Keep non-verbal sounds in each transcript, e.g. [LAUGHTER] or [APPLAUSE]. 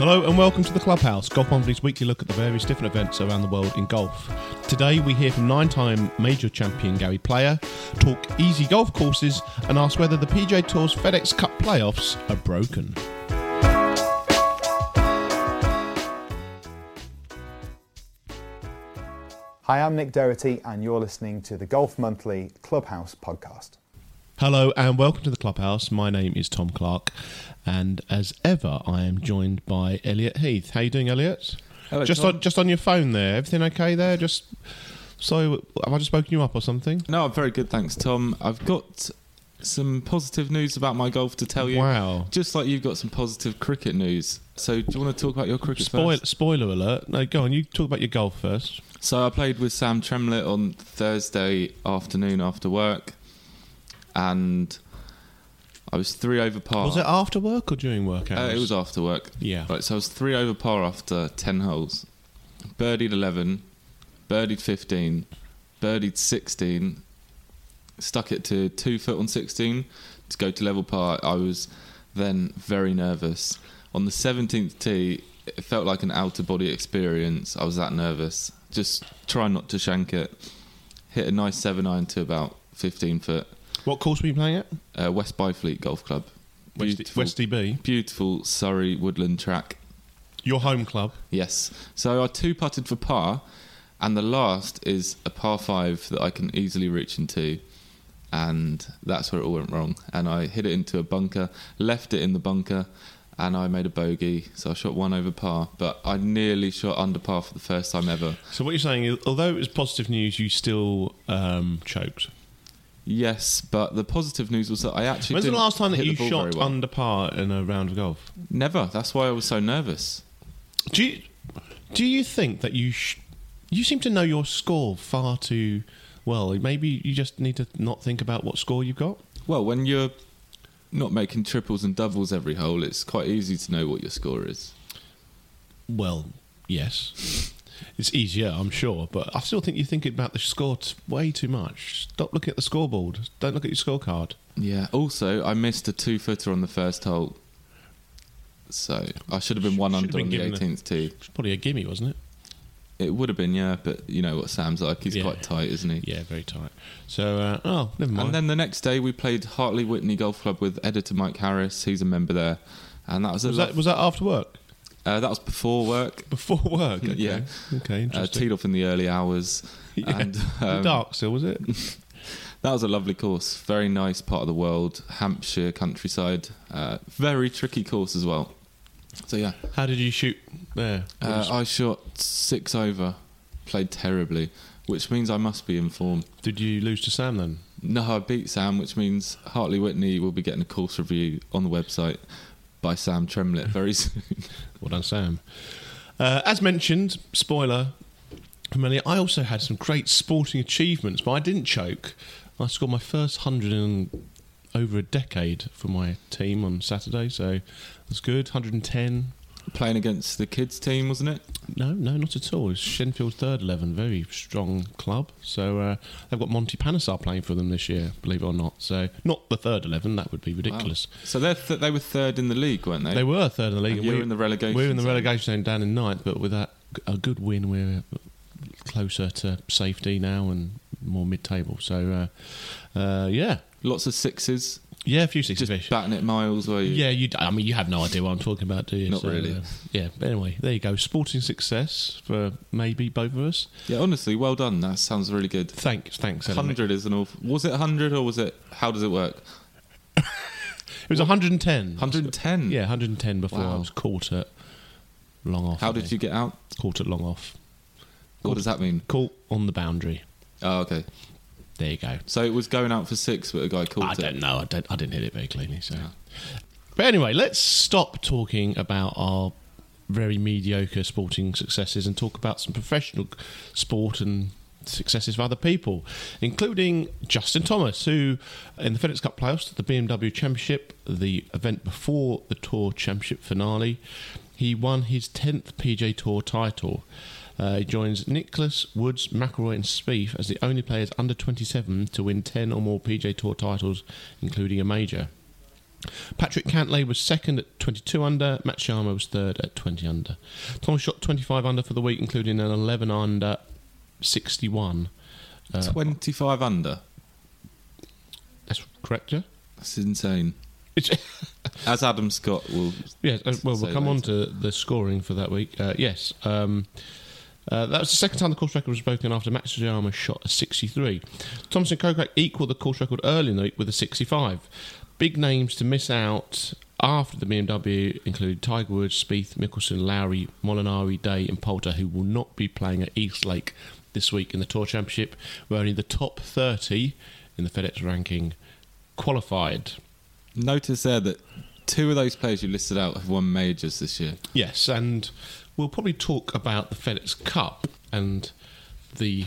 Hello and welcome to the Clubhouse, Golf Monthly's weekly look at the various different events around the world in golf. Today we hear from nine-time major champion Gary Player, talk easy golf courses, and ask whether the PGA Tour's FedEx Cup playoffs are broken. Hi, I'm Nick Dougherty, and you're listening to the Golf Monthly Clubhouse podcast. Hello and welcome to the Clubhouse. My name is Tom Clark, and as ever, I am joined by Elliott Heath. How you doing, Elliott? Hello, just Tom. on just on your phone there. Everything okay there? Just so have I just woken you up or something? No, I'm very good, thanks, Tom. I've got some positive news about my golf to tell you. Wow. Just like you've got some positive cricket news. So, do you want to talk about your cricket Spoil, first? spoiler alert. No, go on. You talk about your golf first. So, I played with Sam Tremlett on Thursday afternoon after work, and I was three over par. Was it after work or during work Uh, it was after work. Yeah. Right, so I was three over par after 10 holes. Birdied 11, birdied 15, birdied 16, stuck it to two foot on 16 to go to level par. I was then very nervous. On the 17th tee, it felt like an outer body experience. I was that nervous. Just trying not to shank it. Hit a nice 7 iron to about 15 foot. What course were you playing at? Uh, West Byfleet Golf Club. West, West DB. beautiful Surrey woodland track. Your home club. Yes. So I two putted for par, and the last is a par five that I can easily reach into, and that's where it all went wrong. And I hit it into a bunker, left it in the bunker, and I made a bogey. So I shot one over par, but I nearly shot under par for the first time ever. So what you're saying is, although it was positive news, you still um, choked. Yes, but the positive news was that I actually. When's the last time that you shot well. under par in a round of golf? Never. That's why I was so nervous. Do you, do you think that you sh- you seem to know your score far too well? Maybe you just need to not think about what score you've got. Well, when you're not making triples and doubles every hole, it's quite easy to know what your score is. Well, yes, it's easier, I'm sure, but I still think you think about the score t- way too much. Stop looking at the scoreboard. Don't look at your scorecard. Yeah. Also, I missed a two footer on the first hole, so I should have been one Should under been on the given a- 18th tee. It's probably a gimme, wasn't it? It would have been, yeah, but you know what Sam's like. He's Yeah. quite tight, isn't he? Yeah, very tight. So, uh, oh, never mind. And then the next day, we played Hartley Wintney Golf Club with editor Mike Harris. He's a member there, and that was a was that was that after work? Uh, that was before work. [LAUGHS] Before work? [LAUGHS] Okay. Yeah. Okay. Uh, Interesting. teed off in the early hours, [LAUGHS] Yeah. and The um, dark still was it? That was a lovely course. Very nice part of the world, Hampshire countryside. Uh, very tricky course as well. So yeah, How did you shoot there? Uh, I shot six over, played terribly, which means I must be in form. did you lose to Sam then? No, I beat Sam, which means Hartley Wintney will be getting a course review on the website by Sam Tremlett very soon. Well done, Sam. Uh, as mentioned, spoiler earlier, I also had some great sporting achievements, but I didn't choke. I scored my first hundred in over a decade for my team on Saturday, so that's good. 110. Playing against the kids team, wasn't it? No, no, not at all. It's Shenfield third eleven, very strong club. So uh, they've got Monty Panesar playing for them this year, believe it or not. So not the third eleven, that would be ridiculous. Wow. So they th- they were third in the league, weren't they? They were third in the league. And were in the relegation We're in the relegation zone down in ninth, but with that a good win, we're closer to safety now and more mid-table. So, uh, uh, yeah, Lots of sixes, yeah, a few six just fish. batting it miles. You? Yeah, you. I mean, you have no idea what I'm talking about, do you? Not really. uh, yeah. But anyway, there you go. Sporting success for maybe both of us. Yeah, honestly, well done. That sounds really good. Thanks, thanks. Ellen. Hundred is an awful. Was it hundred or was it? How does it work? [LAUGHS] It was 110. Hundred and ten. Yeah, 110 before I was caught at long off. How I did think. you get out? caught at long off? What does that mean? Caught on the boundary. Oh, okay. There you go. So it was going out for six, but a guy caught I it. don't know. I don't. I didn't hit it very cleanly. So, but anyway, let's stop talking about our very mediocre sporting successes and talk about some professional sport and successes of other people, including Justin Thomas, who in the FedEx Cup playoffs, the BMW Championship, the event before the Tour Championship finale, he won his tenth PGA Tour title. Uh, he joins Nicklaus Woods, McIlroy, and Spieth as the only players under 27 to win 10 or more PGA Tour titles, including a major. Patrick Cantlay was second at 22 under. Matsuyama was third at 20 under. Tom shot 25 under for the week, including an 11 under 61. Uh, 25 under. that's correct, yeah? That's insane. [LAUGHS] As Adam Scott will. yeah, uh, well, we'll come on to the scoring for that week. Uh, yes. Um, uh, that was the second time the course record was broken after Matsuyama shot a 63. Thompson Kokrak equalled the course record early in the week with a 65. Big names to miss out after the BMW include Tiger Woods, Spieth, Mickelson, Lowry, Molinari, Day, and Poulter, who will not be playing at East Lake this week in the Tour Championship, where only the top 30 in the FedEx ranking qualified. Notice there that two of those players you listed out have won majors this year. Yes, and we'll probably talk about the FedEx Cup and the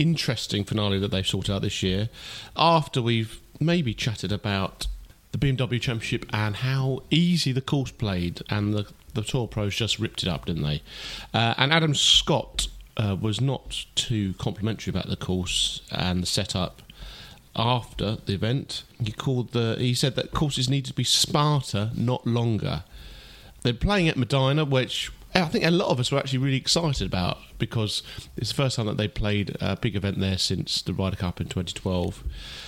interesting finale that they've sorted out this year after we've maybe chatted about the BMW Championship and how easy the course played, and the, the Tour Pros just ripped it up, didn't they? Uh, and Adam Scott uh, was not too complimentary about the course and the setup after the event. He called the he said that courses need to be smarter, not longer. They're playing at Medinah, which I think a lot of us were actually really excited about because it's the first time that they played a big event there since the Ryder Cup in 2012.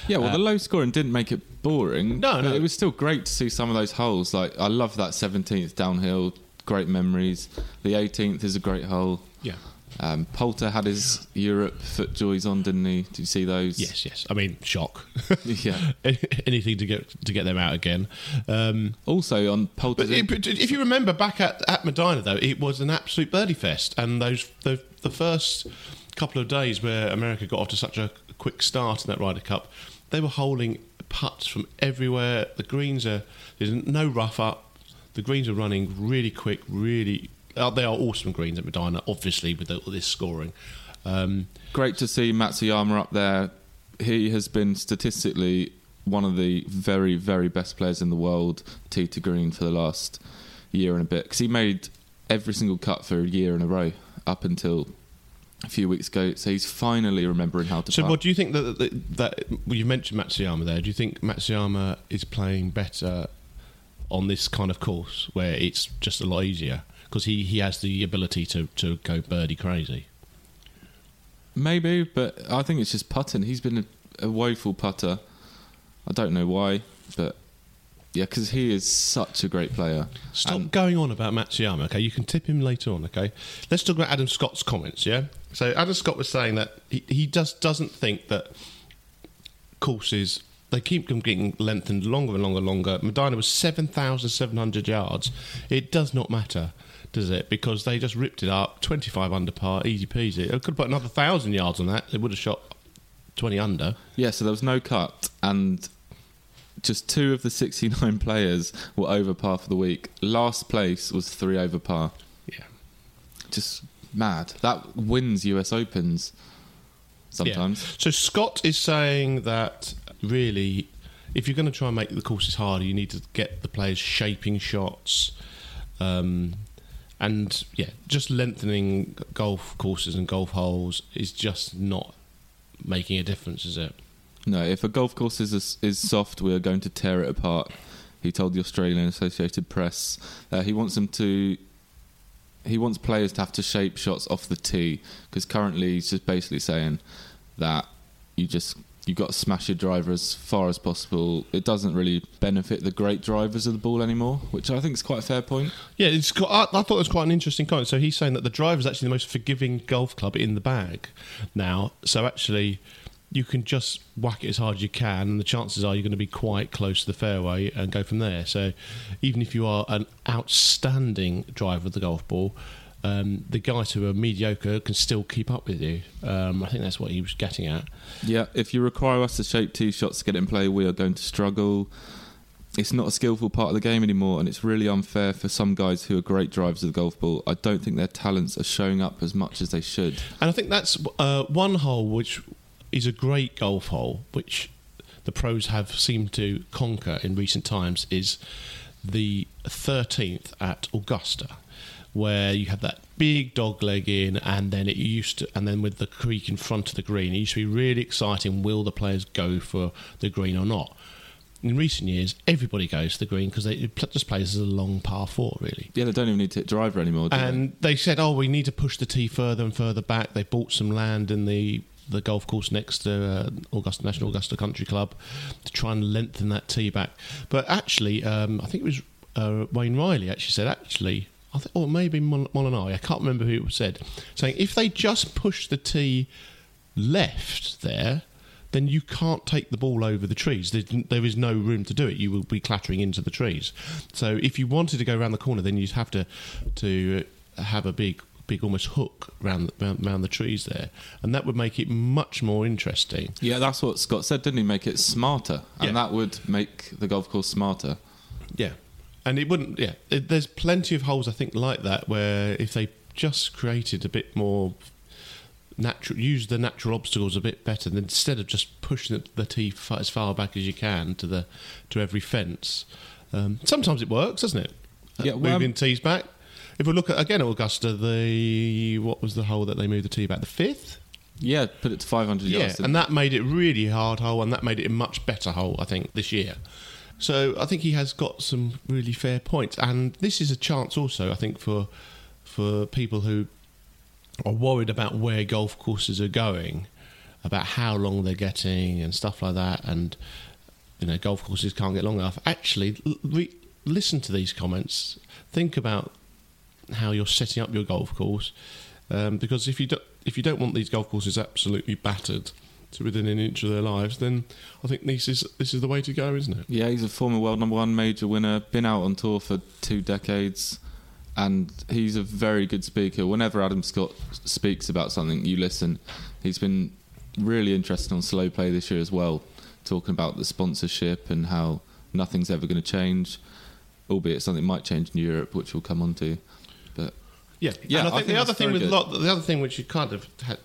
Yeah, well, Uh, the low scoring didn't make it boring. No, no. It was still great to see some of those holes. Like, I love that 17th downhill, great memories. The 18th is a great hole. Yeah. Um, Poulter had his Europe foot joys on, didn't he? Did you see those? Yes, yes. I mean, shock. [LAUGHS] Yeah. [LAUGHS] Anything to get to get them out again. Um, Also, on Poulter. But, but if you remember back at, at Medinah, though, it was an absolute birdie fest, and those the, the first couple of days where America got off to such a quick start in that Ryder Cup, they were holding putts from everywhere. The greens are there's no rough up. The greens are running really quick, really. Uh, they are awesome greens at Medinah, obviously with all this scoring. Um, Great to see Matsuyama up there. He has been statistically one of the very, very best players in the world, tee to green, for the last year and a bit. Because he made every single cut for a year in a row up until a few weeks ago. So he's finally remembering how to play. so, putt. what do you think that, that, that well, you mentioned Matsuyama there? Do you think Matsuyama is playing better on this kind of course where it's just a lot easier because he, he has the ability to, to go birdie crazy? Maybe, but I think it's just putting. He's been a, a woeful putter. I don't know why, but yeah, because he is such a great player. Stop And- going on about Matsuyama, okay? You can tip him later on, okay? Let's talk about Adam Scott's comments, yeah? So Adam Scott was saying that he, he just doesn't think that courses they keep them getting lengthened longer and longer and longer. Medinah was seven thousand seven hundred yards. It does not matter, does it? Because they just ripped it up, twenty five under par, easy peasy. They could have put another thousand yards on that. They would have shot twenty under. Yeah, so there was no cut, and just two of the 69 [LAUGHS] players were over par for the week. Last place was three over par. Yeah. Just mad. That wins US Opens sometimes. Yeah. So Scott is saying that really, if you're going to try and make the courses harder, you need to get the players shaping shots, um, and yeah, just lengthening golf courses and golf holes is just not making a difference, is it? No, if a golf course is is soft, we are going to tear it apart. He told the Australian Associated Press uh, he wants them to. He wants players to have to shape shots off the tee because currently he's just basically saying that you just you got to smash your driver as far as possible. It doesn't really benefit the great drivers of the ball anymore, which I think is quite a fair point. Yeah, it's got, I, I thought it was quite an interesting comment. So he's saying that the driver is actually the most forgiving golf club in the bag now. So actually, you can just whack it as hard as you can, and the chances are you're going to be quite close to the fairway and go from there. So even if you are an outstanding driver of the golf ball, um, the guys who are mediocre can still keep up with you. Um, I think that's what he was getting at. Yeah, if you require us to shape two shots to get in play, we are going to struggle. It's not a skillful part of the game anymore, and it's really unfair for some guys who are great drivers of the golf ball. I don't think their talents are showing up as much as they should. And I think that's uh, one hole which is a great golf hole, which the pros have seemed to conquer in recent times, is the 13th at Augusta, where you have that big dog leg in, and then it used to, and then with the creek in front of the green, it used to be really exciting. Will the players go for the green or not? in recent years, everybody goes to the green because it just plays as a long par four, really. Yeah, they don't even need to hit driver anymore. Do And they said, "Oh, we need to push the tee further and further back." They bought some land in the the golf course next to uh, Augusta National Augusta Country Club to try and lengthen that tee back. But actually, um, I think it was uh, Wayne Riley actually said, actually, I think, or oh, maybe Mol- Molinari, I can't remember who it said, saying if they just push the tee left there. Then you can't take the ball over the trees. There's, there is no room to do it. You will be clattering into the trees. So if you wanted to go around the corner, then you'd have to to uh, have a big big almost hook round, round round the trees there, and that would make it much more interesting. Yeah, that's what Scott said, didn't he? Make it smarter, and Yeah. that would make the golf course smarter. Yeah, and it wouldn't. Yeah, it, there's plenty of holes I think like that where if they just created a bit more natural, use the natural obstacles a bit better, then instead of just pushing the, the tee as far back as you can to the to every fence. Um, sometimes it works, doesn't it? Yeah, well, moving um, tees back. If we look at again at Augusta, the what was the hole that they moved the tee back? The fifth. Yeah, put it to 500 Yeah, yards. and that made it really hard hole, and that made it a much better hole, I think, this year. So I think he has got some really fair points, and this is a chance also, I think, for for people who are worried about where golf courses are going, about how long they're getting and stuff like that, and you know, golf courses can't get long enough. Actually, re- listen to these comments. Think about how you're setting up your golf course, um, because if you don't if you don't want these golf courses absolutely battered to within an inch of their lives, then I think this is this is the way to go, isn't it? Yeah, he's a former world number one major winner, been out on tour for two decades, and he's a very good speaker. Whenever Adam Scott speaks about something, you listen. He's been really interested on slow play this year as well, talking about the sponsorship and how nothing's ever going to change, albeit something might change in Europe, which we'll come on to. But Yeah, Yeah, And I I think, think the other thing with good. lot, the other thing which you kind of had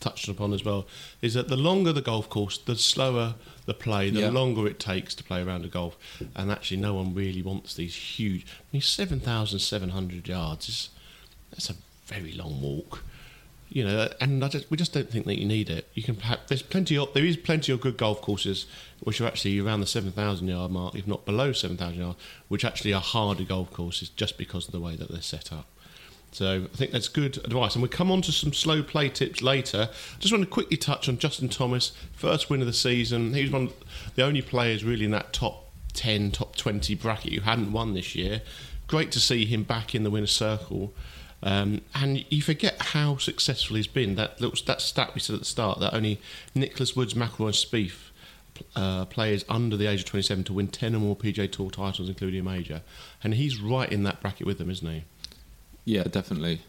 touched upon as well is that the longer the golf course, the slower the play, the Yeah. longer it takes to play around a golf. And actually, no one really wants these huge. I mean, seven thousand seven hundred yards is that's a very long walk. You know, and I just, we just don't think that you need it. You can have, there's plenty of there is plenty of good golf courses which are actually around the seven thousand yard mark, if not below seven thousand yards, which actually are harder golf courses just because of the way that they're set up. So I think that's good advice. And we'll come on to some slow play tips later. Just want to quickly touch on Justin Thomas, first win of the season. He was one of the only players really in that top 10, top 20 bracket who hadn't won this year. Great to see him back in the winner's circle. Um, and you forget how successful he's been. That little that stat we said at the start that only Nicklaus Woods, McIlroy, and Spieth uh, players under the age of 27 to win 10 or more PGA Tour titles, including a major, and he's right in that bracket with them, isn't he? Yeah, definitely.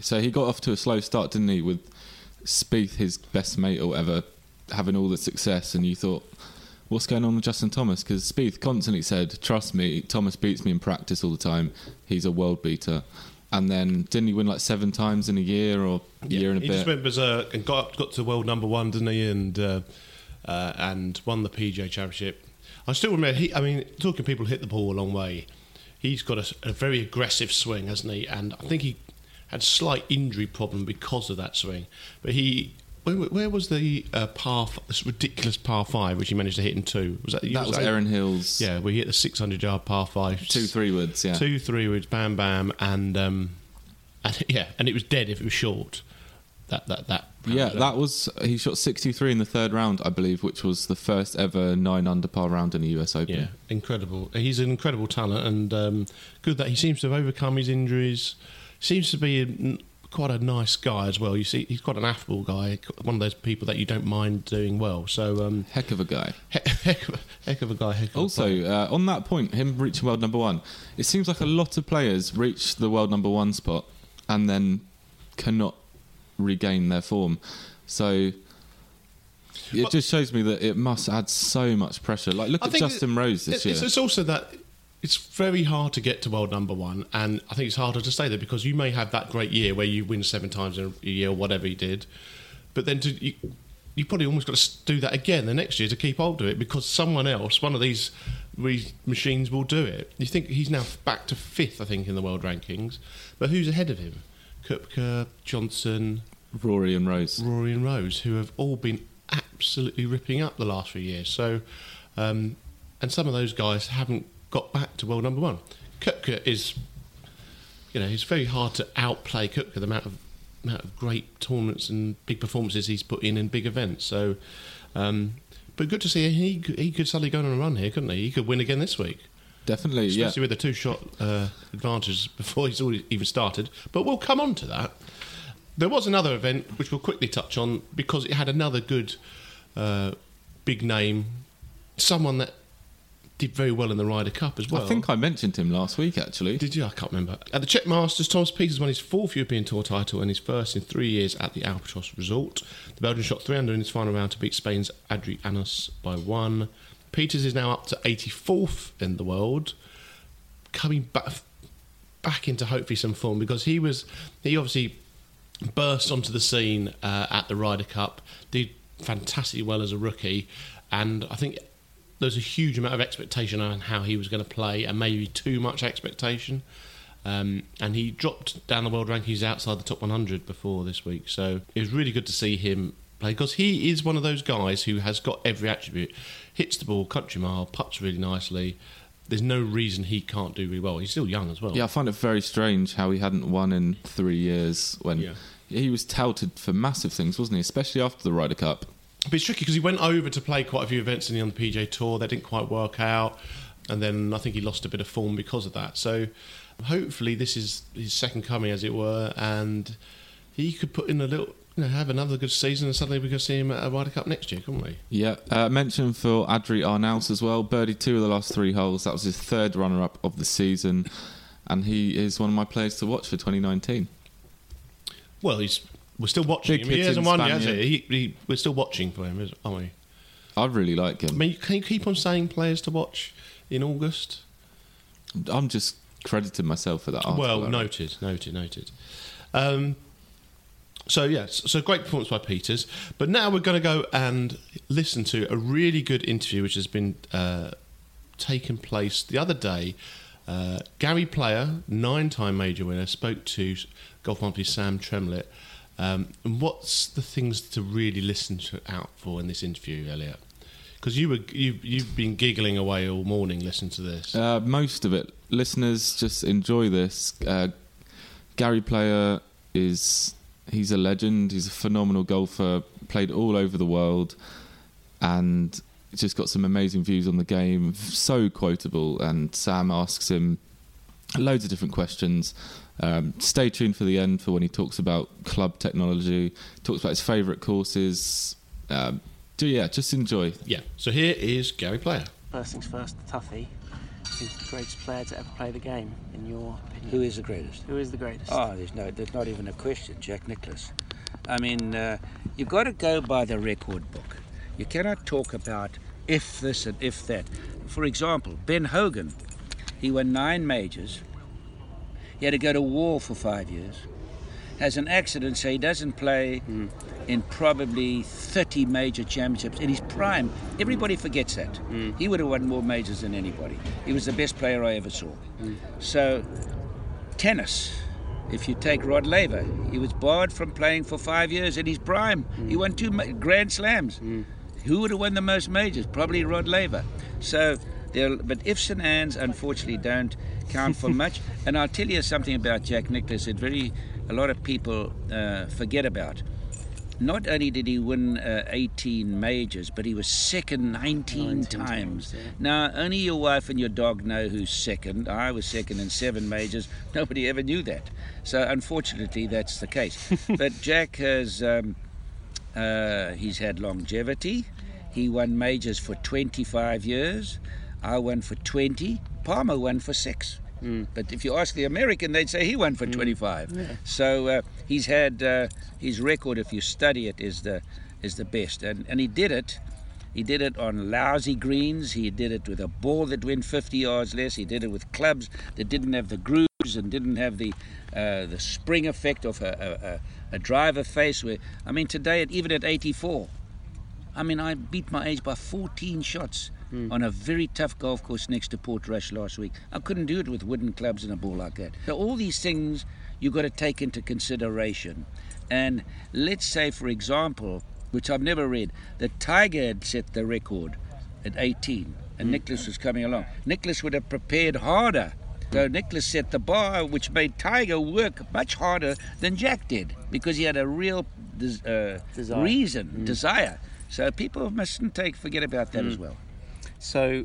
So he got off to a slow start, didn't he? With Spieth, his best mate or whatever, having all the success, and you thought, what's going on with Justin Thomas? Because Spieth constantly said, "Trust me, Thomas beats me in practice all the time. He's a world beater." And then didn't he win like seven times in a year or a year and a he bit? just went berserk and got up, got to world number one, didn't he? And uh, uh, and won the PGA Championship. I still remember. He, I mean, talking people hit the ball a long way. He's got a, a very aggressive swing, hasn't he? And I think he had a slight injury problem because of that swing. But he. Where, where was the uh, par, f- this ridiculous par five, which he managed to hit in two? Was that, that was Erin Hills Yeah, we hit the 600 yard par five. two three woods. Yeah, Two three woods, bam bam, and um, and [LAUGHS] yeah, and it was dead if it was short. That that that. Yeah, that was he shot 63 in the third round, I believe, which was the first ever nine under par round in the US Open. Yeah, incredible. He's an incredible talent, and um, good that he seems to have overcome his injuries. Seems to be a, quite a nice guy as well. You see, he's quite an affable guy, one of those people that you don't mind doing well. So, um, Heck of a guy. [LAUGHS] heck, heck, of, a, heck of a guy. Heck of a guy. Also, uh, on that point, him reaching world number one, it seems like a lot of players reach the world number one spot and then cannot regain their form. So it Well- just shows me that it must add so much pressure. Like, look I at Justin Rose this It's, year. it's, it's also that it's very hard to get to world number one, and I think it's harder to stay there because you may have that great year where you win seven times in a year or whatever you did, but then to you, you probably almost got to do that again the next year to keep hold of it because someone else, one of these re- machines, will do it. You think he's now back to fifth, I think, in the world rankings, but who's ahead of him? Koepka, Johnson, Rory and Rose. Rory and Rose, who have all been absolutely ripping up the last few years. So, um, and some of those guys haven't got back to world number one. Koepka is, you know, it's very hard to outplay Koepka the amount of amount of great tournaments and big performances he's put in in big events. So, um, but good to see he he could suddenly go on a run here, couldn't he? He could win again this week. Definitely, yeah. especially with the two shot uh, advantage before he's already even started. But we'll come on to that. There was another event which we'll quickly touch on because it had another good uh, big name, someone that did very well in the Ryder Cup as well. I think I mentioned him last week, actually. Did you? I can't remember. At the Czech Masters, Thomas Pieters won his fourth European Tour title and his first in three years at the Albatross Resort. The Belgian shot 300 in his final round to beat Spain's Adri Arnaus by one. Pieters is now up to 84th in the world, coming back back into hopefully some form because he was he obviously burst onto the scene uh, at the Ryder Cup, did fantastically well as a rookie, and I think there's a huge amount of expectation on how he was going to play, and maybe too much expectation. Um, and he dropped down the world rankings outside the top 100 before this week, so it was really good to see him play because he is one of those guys who has got every attribute. Hits the ball country mile, puts really nicely. There's no reason he can't do really well. He's still young as well. Yeah, I find it very strange how he hadn't won in three years when Yeah. he was touted for massive things, wasn't he? Especially after the Ryder Cup. But it's tricky because he went over to play quite a few events in the on the PGA Tour. That didn't quite work out, and then I think he lost a bit of form because of that. So hopefully this is his second coming, as it were, and he could put in a little, you know, have another good season, and suddenly we could see him at a Ryder Cup next year, couldn't we? Yeah, uh, mention for Adri Arnaus as well. Birdie two of the last three holes. That was his third runner-up of the season, and he is one of my players to watch for 2019. Well, he's we're still watching Big him. He hasn't won yet, he? he, he we're still watching for him, aren't we? I really like him. I mean, can you keep on saying players to watch in August? I'm just crediting myself for that. Well, noted, noted, noted. Um, so yes, so great performance by Pieters. But now we're going to go and listen to a really good interview which has been uh, taken place the other day. Uh, Gary Player, nine-time major winner, spoke to golf monthly Sam Tremlett. Um, and what's the things to really listen to, out for in this interview, Elliott? Because you were you you've been giggling away all morning listening to this. Uh, most of it. Listeners, just enjoy this. Uh, Gary Player is he's a legend. He's a phenomenal golfer. Played all over the world, and just got some amazing views on the game. So quotable. And Sam asks him loads of different questions. Um, stay tuned for the end for when he talks about club technology. Talks about his favourite courses. Um, do yeah, just enjoy. yeah. So here is Gary Player. First things first, Tuffy is the greatest player to ever play the game, in your opinion. Who is the greatest? Who is the greatest? Oh, there's no, there's not even a question. Jack Nicklaus. I mean, uh, you've got to go by the record book. You cannot talk about if this and if that. For example, Ben Hogan, he won nine majors. He had to go to war for five years. Has an accident, so he doesn't play hmm. in probably 30 major championships in his prime. Everybody forgets that. Hmm. He would have won more majors than anybody. He was the best player I ever saw. Hmm. So tennis. If you take Rod Laver, he was barred from playing for five years in his prime. He won two ma- Grand Slams. Who would have won the most majors? Probably Rod Laver. So, but ifs and ands, unfortunately, don't count for [LAUGHS] much. And I'll tell you something about Jack Nicklaus that very a lot of people uh, forget about. Not only did he win uh, 18 majors, but he was second 19, times. Now, only your wife and your dog know who's second. I was second in seven majors. [LAUGHS] Nobody ever knew that. So, unfortunately, that's the case. [LAUGHS] but Jack has um, uh, he's had longevity. He won majors for 25 years. I won for 20. Palmer won for six. But if you ask the American, they'd say he won for 25. So uh, he's had uh, his record. If you study it, is the is the best, and and he did it. He did it on lousy greens. He did it with a ball that went 50 yards less. He did it with clubs that didn't have the grooves and didn't have the uh, the spring effect of a, a, a, a driver face. Where I mean, today at, even at 84, I mean, I beat my age by 14 shots Mm. on a very tough golf course next to Portrush last week. I couldn't do it with wooden clubs and a ball like that. So all these things you've got to take into consideration. And let's say, for example, which I've never read, that Tiger had set the record at 18 and mm. Nicklaus was coming along. Nicklaus would have prepared harder. So mm. Nicklaus set the bar, which made Tiger work much harder than Jack did because he had a real des- uh, Desire. reason, desire. So people mustn't take forget about that as well. So,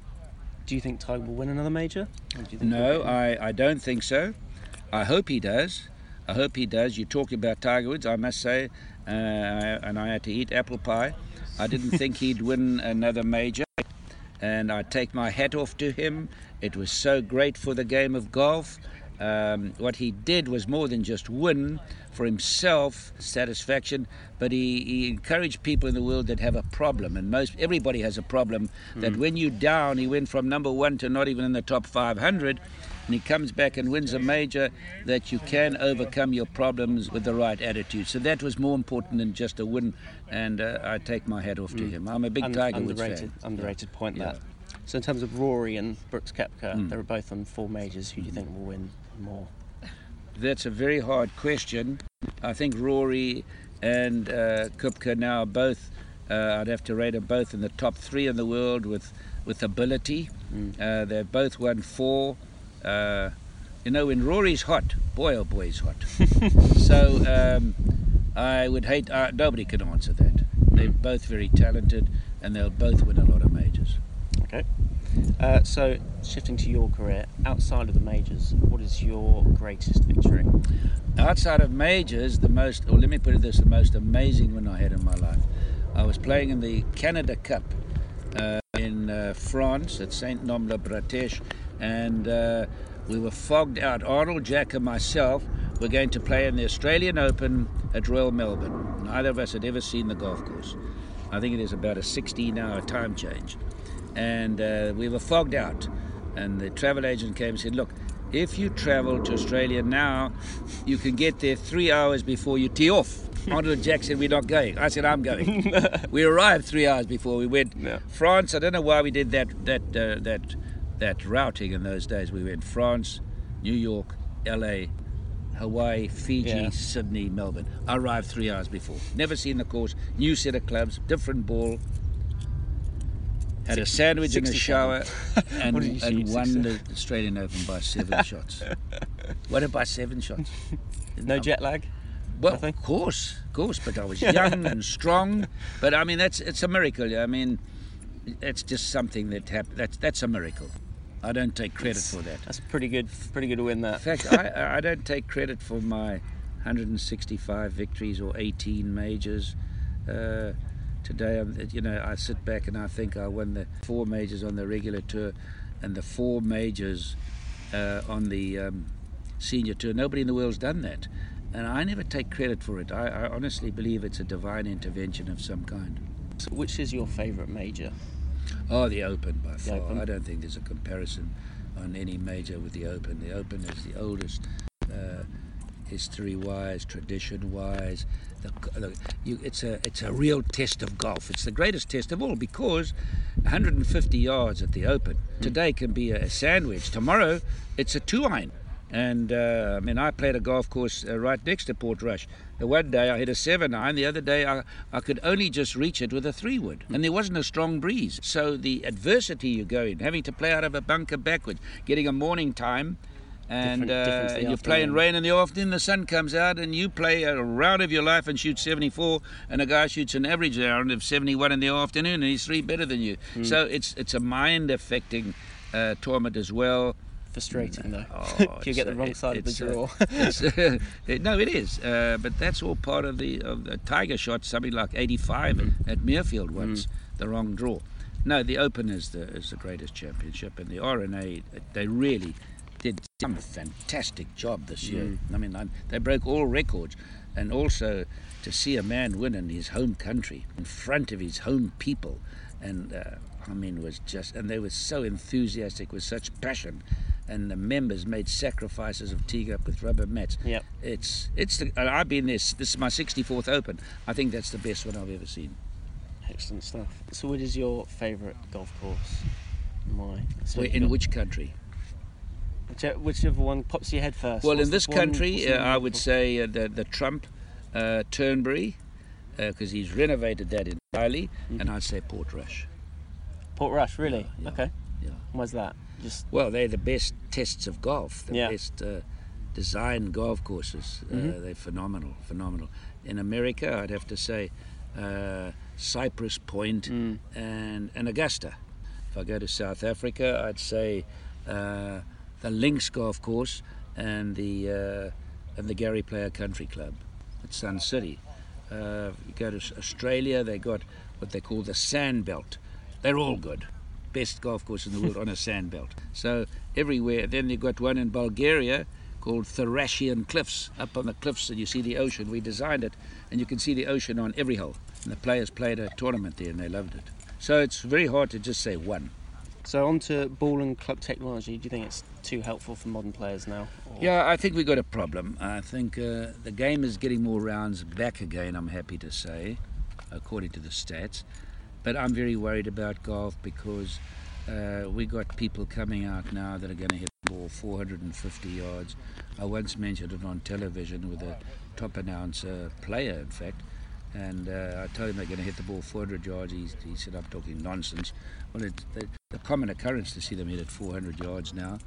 do you think Tiger will win another major? Do you think No, I, I don't think so. I hope he does. I hope he does. You talk about Tiger Woods, I must say, uh, and I had to eat apple pie. I didn't think he'd [LAUGHS] win another major, and I take my hat off to him. It was so great for the game of golf. Um, what he did was more than just win for himself satisfaction, but he, he encouraged people in the world that have a problem, and most everybody has a problem. That when you down, he went from number one to not even in the top 500, and he comes back and wins a major. That you can overcome your problems with the right attitude. So that was more important than just a win, and uh, I take my hat off to him. I'm a big Un- Tiger Woods fan. underrated point Yeah. that. So in terms of Rory and Brooks Koepka, they were both on four majors. Who do you think will win more? That's a very hard question. I think Rory and uh, Koepka now are both, uh, I'd have to rate them both in the top three in the world with, with ability. Uh, they've both won four. Uh, you know, when Rory's hot, boy oh boy, he's hot. [LAUGHS] so um, I would hate, uh, nobody can answer that. They're both very talented and they'll both win a lot of majors. Okay. Uh, so shifting to your career, outside of the majors, what is your greatest victory? outside of majors, the most, or let me put it this, the most amazing one I had in my life. I was playing in the Canada Cup uh, in uh, France at Saint Nom le Bretèche, and uh, we were fogged out. Arnold, Jack, and myself were going to play in the Australian Open at Royal Melbourne. Neither of us had ever seen the golf course. I think it is about a 16 hour time change. And uh, we were fogged out. And the travel agent came and said, Look, if you travel to Australia now, you can get there three hours before you tee off. [LAUGHS] Arnold Jack said, We're not going. I said, I'm going. [LAUGHS] we arrived three hours before we went. Yeah. France, I don't know why we did that, that, uh, that, that routing in those days. We went France, New York, LA, Hawaii, Fiji, Yeah. Sydney, Melbourne. I arrived three hours before. Never seen the course. New set of clubs, different ball. Had a sandwich in the shower [LAUGHS] and, What did you and won the Australian Open by seven [LAUGHS] shots. What by seven shots? [LAUGHS] No jet lag. Well, Nothing? of course, of course, but I was young and strong. But I mean, that's it's a miracle. I mean, it's just something that happened. That's that's a miracle. I don't take credit for that. That's a pretty good, pretty good win. that. In fact, I, I don't take credit for my 165 victories or 18 majors. Uh, today, I'm, you know, I sit back and I think I won the four majors on the regular tour and the four majors uh, on the um, senior tour. Nobody in the world's done that. And I never take credit for it. I, I honestly believe it's a divine intervention of some kind. So which is your favourite major? Oh, the Open by far. Open. I don't think there's a comparison on any major with the Open. The Open is the oldest, uh, history-wise, tradition-wise. The, the, you, it's a it's a real test of golf. It's the greatest test of all because 150 yards at the Open today can be a, a sandwich. Tomorrow, it's a two iron. And uh, I mean, I played a golf course uh, right next to Portrush. The one day I hit a seven iron. The other day I, I could only just reach it with a three wood, and there wasn't a strong breeze. So the adversity you go in, having to play out of a bunker backwards, getting a morning time, and Different- different uh, you're playing rain in the afternoon. The sun comes out, and you play a round of your life and shoot 74, and a guy shoots an average round of 71 in the afternoon, and he's three better than you. Hmm. So it's it's a mind affecting uh, tournament as well. Frustrating though. Oh, [LAUGHS] you get the a- wrong it- side of the a- draw. [LAUGHS] it- no, it is, uh, but that's all part of the of the Tiger shot. Something like 85 Mm. at, Muirfield once, the wrong draw. No, the Open is the is the greatest championship, and the R&A they really did some fantastic job this year. Mm. I mean, I, they broke all records, and also to see a man win in his home country in front of his home people, and uh, I mean, was just and they were so enthusiastic with such passion. And the members made sacrifices of teeing up with rubber mats. Yep. It's it's the, I've been this. This is my 64th Open. I think that's the best one I've ever seen. Excellent stuff. So, what is your favourite golf course? Why? So in which country? Which- whichever one pops your head first. Well, What's in this country, the uh, I would say uh, the the Trump, uh, Turnberry, because he's renovated that entirely, Mm-hmm. and I'd say Portrush. Port Rush. Really? Yeah, yeah. Okay. Yeah. Why's that? Just Well, they're the best tests of golf, the Yeah. best uh, designed golf courses. Uh, Mhm. they're phenomenal, phenomenal. In America, I'd have to say uh, Cypress Point Mm. and, and Augusta. If I go to South Africa, I'd say uh, the Links Golf Course and the uh, and the Gary Player Country Club at Sun City. Uh, you go to Australia, they got what they call the Sand Belt. They're all good. Best golf course in the world on a sand belt. So everywhere. Then you've got one in Bulgaria called Thracian Cliffs, up on the cliffs, and you see the ocean. We designed it, and you can see the ocean on every hole. And the players played a tournament there, and they loved it. So it's very hard to just say one. So on to ball and club technology. Do you think it's too helpful for modern players now? Or- Yeah, I think we've got a problem. I think uh, the game is getting more rounds back again, I'm happy to say, according to the stats. But I'm very worried about golf because uh, we got people coming out now that are going to hit the ball 450 yards. I once mentioned it on television with a top announcer player, in fact. And uh, I told him they're going to hit the ball 400 yards. He, he said, I'm talking nonsense. Well, it's the, the common occurrence to see them hit at 400 yards now.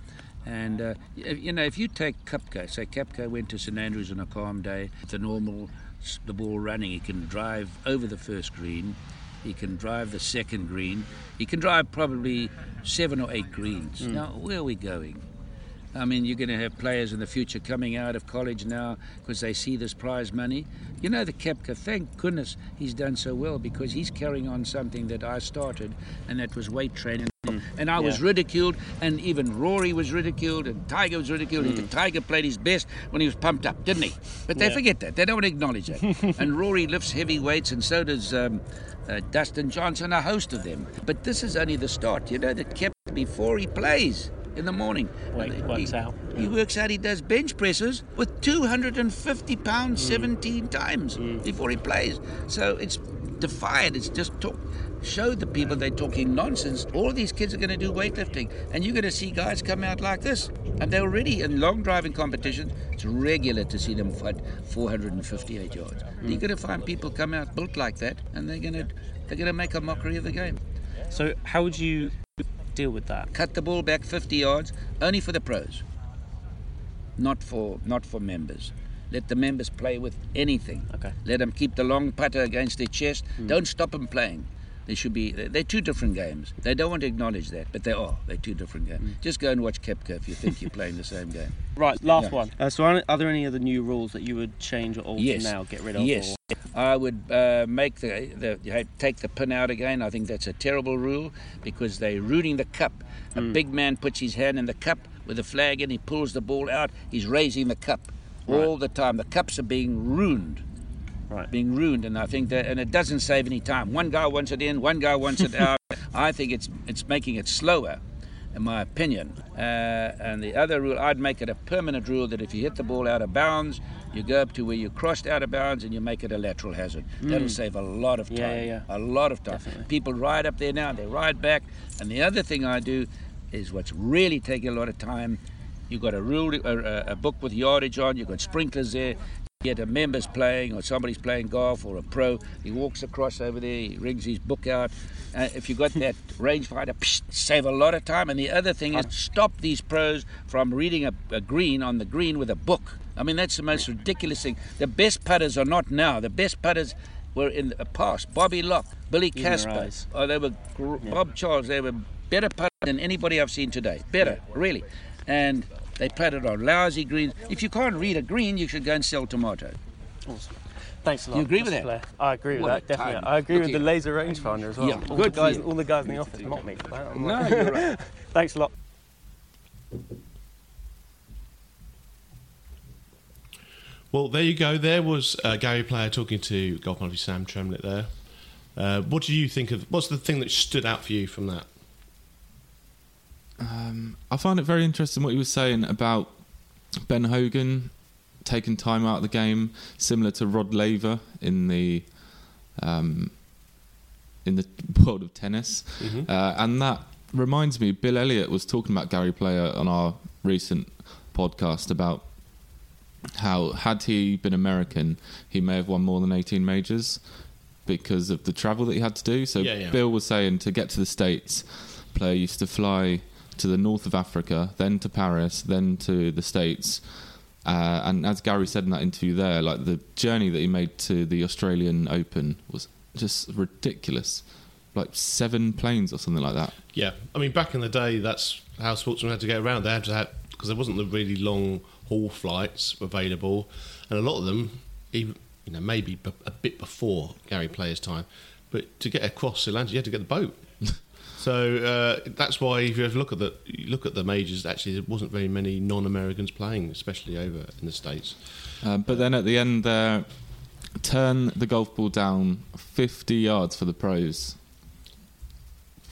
And uh, you know, if you take Koepka, say Koepka went to St Andrews on a calm day, the normal, the ball running, he can drive over the first green, he can drive the second green, he can drive probably seven or eight greens. Now, where are we going? I mean, you're going to have players in the future coming out of college now because they see this prize money. You know, the Koepka, thank goodness he's done so well because he's carrying on something that I started, and that was weight training. And I was ridiculed, and even Rory was ridiculed, and Tiger was ridiculed. And Tiger played his best when he was pumped up, didn't he? But they Yeah. forget that. They don't acknowledge that. [LAUGHS] and Rory lifts heavy weights, and so does um, uh, Dustin Johnson, a host of them. But this is only the start. You know, that kept before he plays in the morning. He- works out. He works out he does bench presses with 250 pounds mm. 17 times mm. before he plays. So it's defied. It's just talk. Show the people they're talking nonsense. All these kids are going to do weightlifting, and you're going to see guys come out like this. And they're already in long driving competitions. It's regular to see them fight 458 yards. Mm. You're going to find people come out built like that, and they're going to they're going to make a mockery of the game. So how would you deal with that? cut the ball back 50 yards only for the pros. Not for not for members. Let the members play with anything. Okay. let them keep the long putter against their chest. Hmm. Don't stop them playing they should be they're they're two different games they don't want to acknowledge that but they are they're two different games just go and watch Koepka if you think you're playing the same game [LAUGHS] Right, last Yeah. one. Uh, so are, are there any other new rules that you would change or alter Yes. now, get rid of? Yes, Or, I would uh, make the, the take the pin out again. I think that's a terrible rule because they're rooting the cup. A Hmm. big man puts his hand in the cup with a flag and he pulls the ball out. He's raising the cup all the time. The cups are being ruined, right. being ruined, and I think that and it doesn't save any time. One guy wants it in, one guy wants it [LAUGHS] out. I think it's it's making it slower. In my opinion, uh, and the other rule, I'd make it a permanent rule that if you hit the ball out of bounds, you go up to where you crossed out of bounds and you make it a lateral hazard. That'll save a lot of time. Yeah, yeah, yeah. A lot of time. Definitely. People ride up there now, they ride back. And the other thing I do is what's really taking a lot of time. You've got a rule, a, a book with yardage on. You've got sprinklers there. You get a member's playing, or somebody's playing golf, or a pro. He walks across over there. He rings his book out. Uh, if you've got [LAUGHS] that rangefinder, psh, save a lot of time. And the other thing is stop these pros from reading a, a green on the green with a book. I mean, that's the most ridiculous thing. The best putters are not now. The best putters were in the past. Bobby Locke, Billy Casper, oh, they were gr- Bob Charles. They were better putters than anybody I've seen today. Better, really. And they putted on lousy greens. If you can't read a green, you should go and sell tomato. Awesome. Thanks a lot. You agree with that? Blair. I agree with What that, definitely. time. I agree Look with the at- laser rangefinder as well. Yeah, all, good the guys, all the guys in the office mock me for that. No, like- you're right. [LAUGHS] Thanks a lot. Well, there you go. There was uh, Gary Player talking to golf monthly Sam Tremlett there. Uh, what do you think of? What's the thing that stood out for you from that? Um, I find it very interesting what he was saying about Ben Hogan taking time out of the game, similar to Rod Laver in the um, in the world of tennis, uh, and that reminds me. Bill Elliott was talking about Gary Player on our recent podcast about how had he been American, he may have won more than eighteen majors because of the travel that he had to do. So Yeah, yeah. Bill was saying to get to the states, player used to fly to the north of Africa, then to Paris, then to the States. Uh, and as Gary said in that interview there, like the journey that he made to the Australian Open was just ridiculous. Like seven planes or something like that. Yeah, I mean, back in the day, that's how sportsmen had to get around. They had to have because there wasn't the really long haul flights available, and a lot of them, even you know, maybe a bit before Gary Player's time, but to get across the Atlantic, you had to get the boat. So uh, that's why if you look at the look at the majors, actually, there wasn't very many non-Americans playing, especially over in the states. Uh, but then at the end there, turn the golf ball down 50 yards for the pros.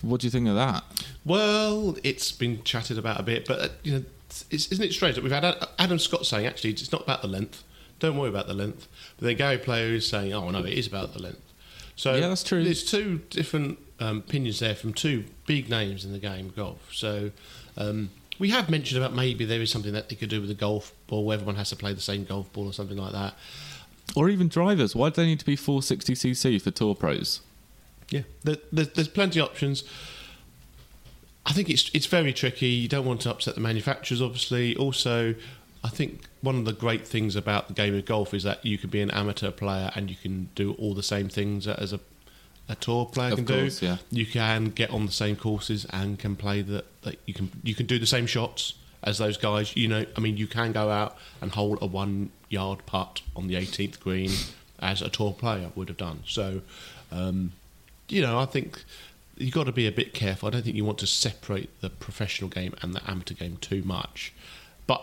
What do you think of that? Well, it's been chatted about a bit, but uh, you know, it's, isn't it strange that we've had Adam Scott saying actually it's not about the length. Don't worry about the length. But then Gary Player is saying, oh no, it is about the length. So Yeah, that's true. There's two different um, opinions there from two big names in the game of golf. So um, we have mentioned about maybe there is something that they could do with the golf ball, where everyone has to play the same golf ball or something like that. Or even drivers. Why do they need to be 460cc for tour pros? Yeah, there, there's, there's plenty of options. I think it's it's very tricky. You don't want to upset the manufacturers, obviously. Also, I think one of the great things about the game of golf is that you can be an amateur player and you can do all the same things as a a tour player Of can course, do. yeah. You can get on the same courses and can play the, the you can you can do the same shots as those guys. You know, I mean, you can go out and hold a one yard putt on the 18th green as a tour player would have done. So, um, you know, I think you've got to be a bit careful. I don't think you want to separate the professional game and the amateur game too much. But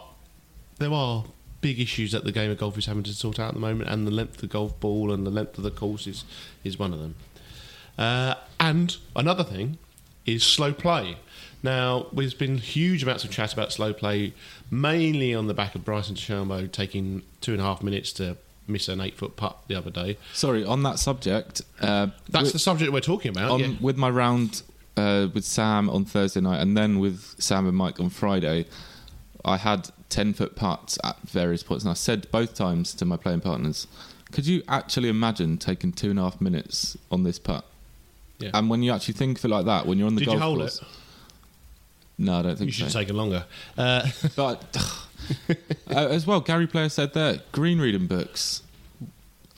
there are big issues that the game of golf is having to sort out at the moment, and the length of the golf ball and the length of the course is, is one of them. Uh, and another thing is slow play. Now, there's been huge amounts of chat about slow play, mainly on the back of Bryson DeChambeau taking two and a half minutes to miss an eight foot putt the other day. Sorry, on that subject, uh, That's wi- the subject we're talking about. on, yeah. with my round uh, with Sam on Thursday night and then with Sam and Mike on Friday, I had 10 foot putts at various points. And I said both times to my playing partners, could you actually imagine taking two and a half minutes on this putt? Yeah. And when you actually think of it like that, when you're on the Did you golf hold course. it? No, I don't think You should have so. taken longer. Uh, [LAUGHS] But [LAUGHS] uh, as well, Gary Player said there, green reading books.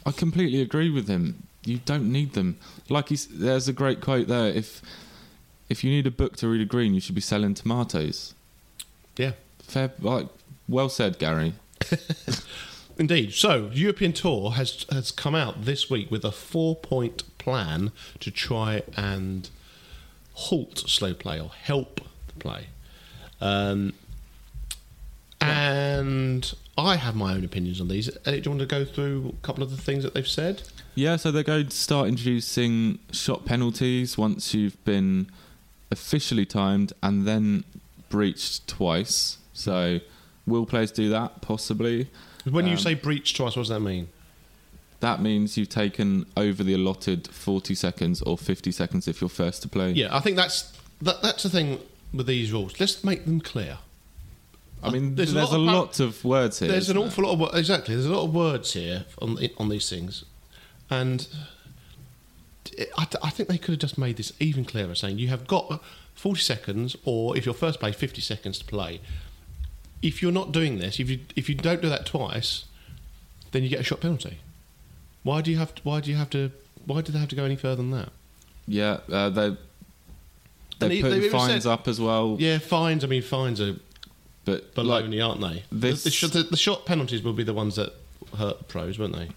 I completely agree with him. You don't need them. Like he's, there's a great quote there. If if you need a book to read a green, you should be selling tomatoes. yeah, Fair, like, well said, Gary. [LAUGHS] indeed. So, European Tour has has come out this week with a four point plan to try and halt slow play or help the play. Um, and I have my own opinions on these. Do you want to go through a couple of the things that they've said? Yeah, so they're going to start introducing shot penalties once you've been officially timed and then breached twice. So, will players do that? Possibly. When you Um, say breach twice, what does that mean? That means you've taken over the allotted 40 seconds or 50 seconds if you're first to play. Yeah, I think that's that, that's the thing with these rules. Let's make them clear. I mean, There's there's, a a, lot of lot of words here. There's an there? awful lot of exactly. There's a lot of words here on on these things, and it, I, I think they could have just made this even clearer, saying you have got 40 seconds, or if you're first play, 50 seconds to play. If you're not doing this, if you if you don't do that twice, then you get a shot penalty. Why do you have to, Why do you have to? Why do they have to go any further than that? Yeah, uh, they they put they fines said- up as well. Yeah, fines. I mean, fines are but like, baloney, aren't they? this- the, the, shot, the, the shot penalties will be the ones that hurt the pros, won't they?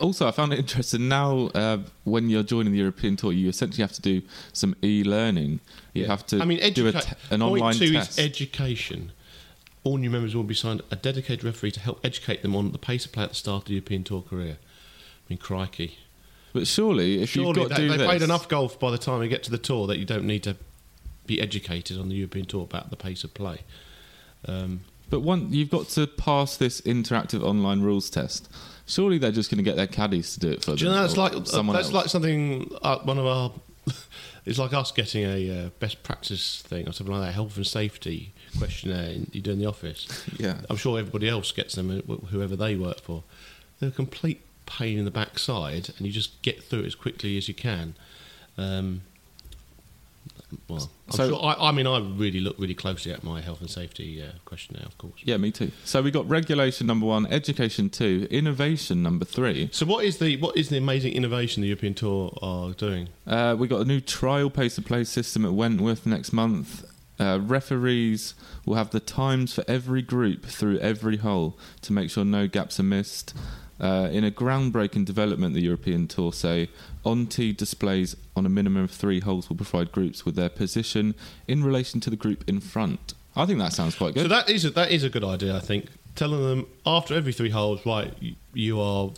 also, I found it interesting. Now, uh, when you're joining the European tour, you essentially have to do some e-learning. You have to I mean, do a te- an point online two test. is education. All new members will be signed a dedicated referee to help educate them on the pace of play at the start of the European Tour career. I mean, crikey! but surely, if you've got they, to do they played enough golf by the time we get to the tour that you don't need to be educated on the European Tour about the pace of play. Um, But one, you've got to pass this interactive online rules test. Surely they're just going to get their caddies to do it for do you them. know that's like that's else. like something uh, one of our. [LAUGHS] it's like us getting a uh, best practice thing or something like that, health and safety questionnaire you do in the office. [LAUGHS] yeah. I'm sure everybody else gets them, uh, whoever they work for. They're complete pain in the backside, and you just get through it as quickly as you can. Um, well, I'm So- sure, I, I mean, I really look really closely at my health and safety uh, questionnaire, of course. Yeah, me too. So we got regulation number one, education two, innovation number three. So, what is the what is the amazing innovation the European Tour are doing? Uh, we got a new trial pace to play system at Wentworth next month. Uh, referees will have the times for every group through every hole to make sure no gaps are missed. Uh, in a groundbreaking development, the European Tour say on tee displays on a minimum of three holes will provide groups with their position in relation to the group in front. I think that sounds quite good. So that is a, that is a good idea, I think. Telling them after every three holes, right, you, you are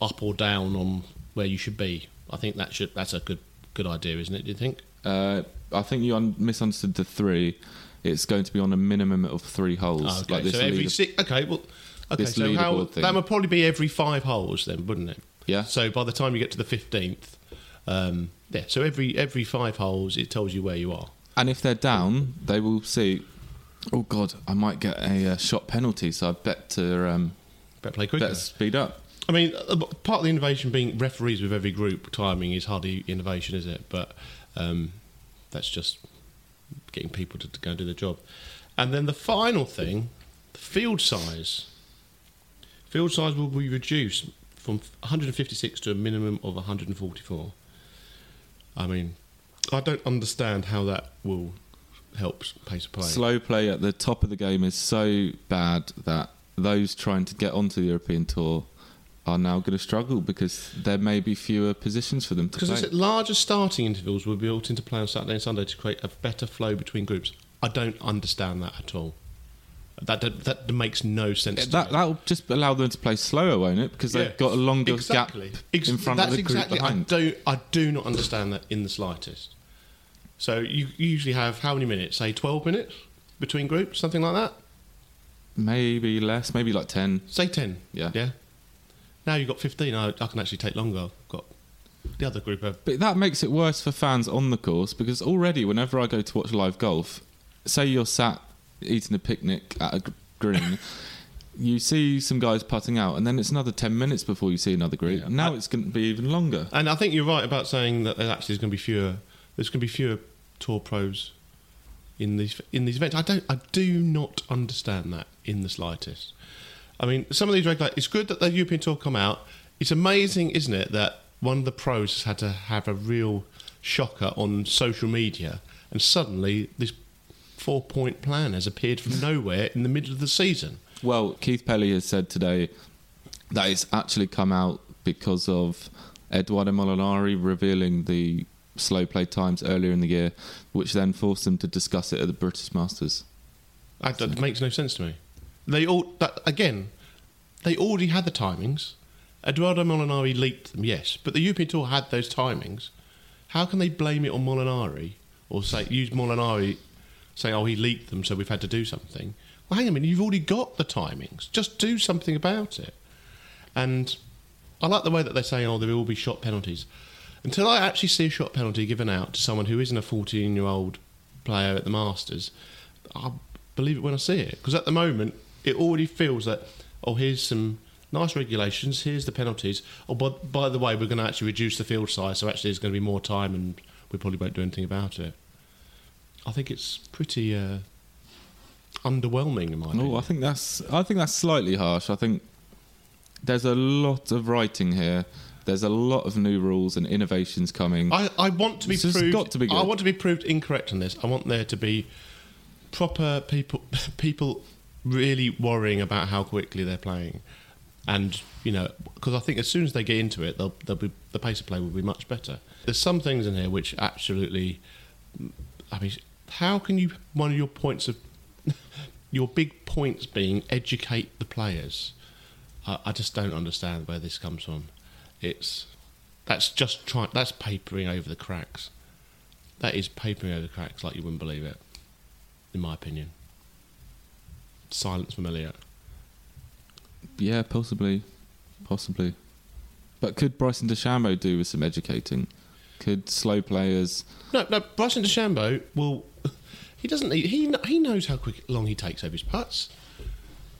up or down on where you should be. I think that should that's a good good idea, isn't it? Do you think? Uh, I think you un- misunderstood the three. It's going to be on a minimum of three holes. Oh, okay. like this so every six. Okay, well, okay. this So how, thing. that would probably be every five holes then, wouldn't it? Yeah. So by the time you get to the fifteenth, um, yeah. So every every five holes, it tells you where you are. And if they're down, they will see. Oh God, I might get a uh, shot penalty, so I bet to um, Better play quicker. better speed up. I mean, uh, part of the innovation being referees with every group timing is hardly innovation, is it? But um, that's just getting people to, to go and do the job. And then the final thing, the field size. Field size will be reduced from 156 to a minimum of 144. I mean, I don't understand how that will help pace of play. Slow play at the top of the game is so bad that those trying to get onto the European Tour are now going to struggle because there may be fewer positions for them to Because play. said larger starting intervals will be built into play on Saturday and Sunday to create a better flow between groups. I don't understand that at all. That that, that makes no sense. that me. that'll just allow them to play slower, won't it? Because they've got a longer exactly. gap Ex- in front of the group exactly. behind. I do. I do not understand that in the slightest. So you usually have how many minutes? Say twelve minutes between groups, something like that. Maybe less, maybe like ten. Say ten. Yeah. Yeah. Now you've got fifteen. I, I can actually take longer. I've got the other group. Are, But that makes it worse for fans on the course because already, whenever I go to watch live golf, say you're sat eating a picnic at a green, you see some guys putting out, and then it's another 10 minutes before you see another group. Yeah. Now I- it's going to be even longer. And I think you're right about saying that there actually is going to be fewer. There's going to be fewer tour pros in these in these events. I don't. I do not understand that in the slightest. I mean, some of these regulators. It's good that the European Tour come out. It's amazing, isn't it, that one of the pros has had to have a real shocker on social media, and suddenly this four-point plan has appeared from nowhere in the middle of the season. Well, Keith Pelley has said today that it's actually come out because of Eduardo Molinari revealing the slow play times earlier in the year, which then forced them to discuss it at the British Masters. That, that makes no sense to me. They all that again. They already had the timings. Eduardo Molinari leaked them, yes, but the European Tour had those timings. How can they blame it on Molinari or say use Molinari, saying oh he leaked them, so we've had to do something? Well, hang on a minute, you've already got the timings. Just do something about it. And I like the way that they're saying oh there will be shot penalties. Until I actually see a shot penalty given out to someone who isn't a 14 year old player at the Masters, I'll believe it when I see it. Because at the moment, it already feels that, oh, here's some nice regulations, here's the penalties. Oh, but by the way, we're going to actually reduce the field size, so actually there's going to be more time and we probably won't do anything about it. I think it's pretty uh, underwhelming, in my opinion. Oh, I think that's I think that's slightly harsh. I think there's a lot of writing here. There's a lot of new rules and innovations coming. I, I want to be This proved. got to be good. I want to be proved incorrect on this. I want there to be proper people, [LAUGHS] people really worrying about how quickly they're playing, and you know, because I think as soon as they get into it, they'll, they'll be the pace of play will be much better. There's some things in here which absolutely, I mean, how can you one of your points of [LAUGHS] your big points being educate the players? I, I just don't understand where this comes from. It's that's just trying. That's papering over the cracks. That is papering over the cracks like you wouldn't believe it. In my opinion. Silence familiar. yeah, possibly, possibly. But could Bryson DeChambeau do with some educating? Could slow players? No, no. Bryson DeChambeau will. He doesn't. Need, he he knows how quick long he takes over his putts.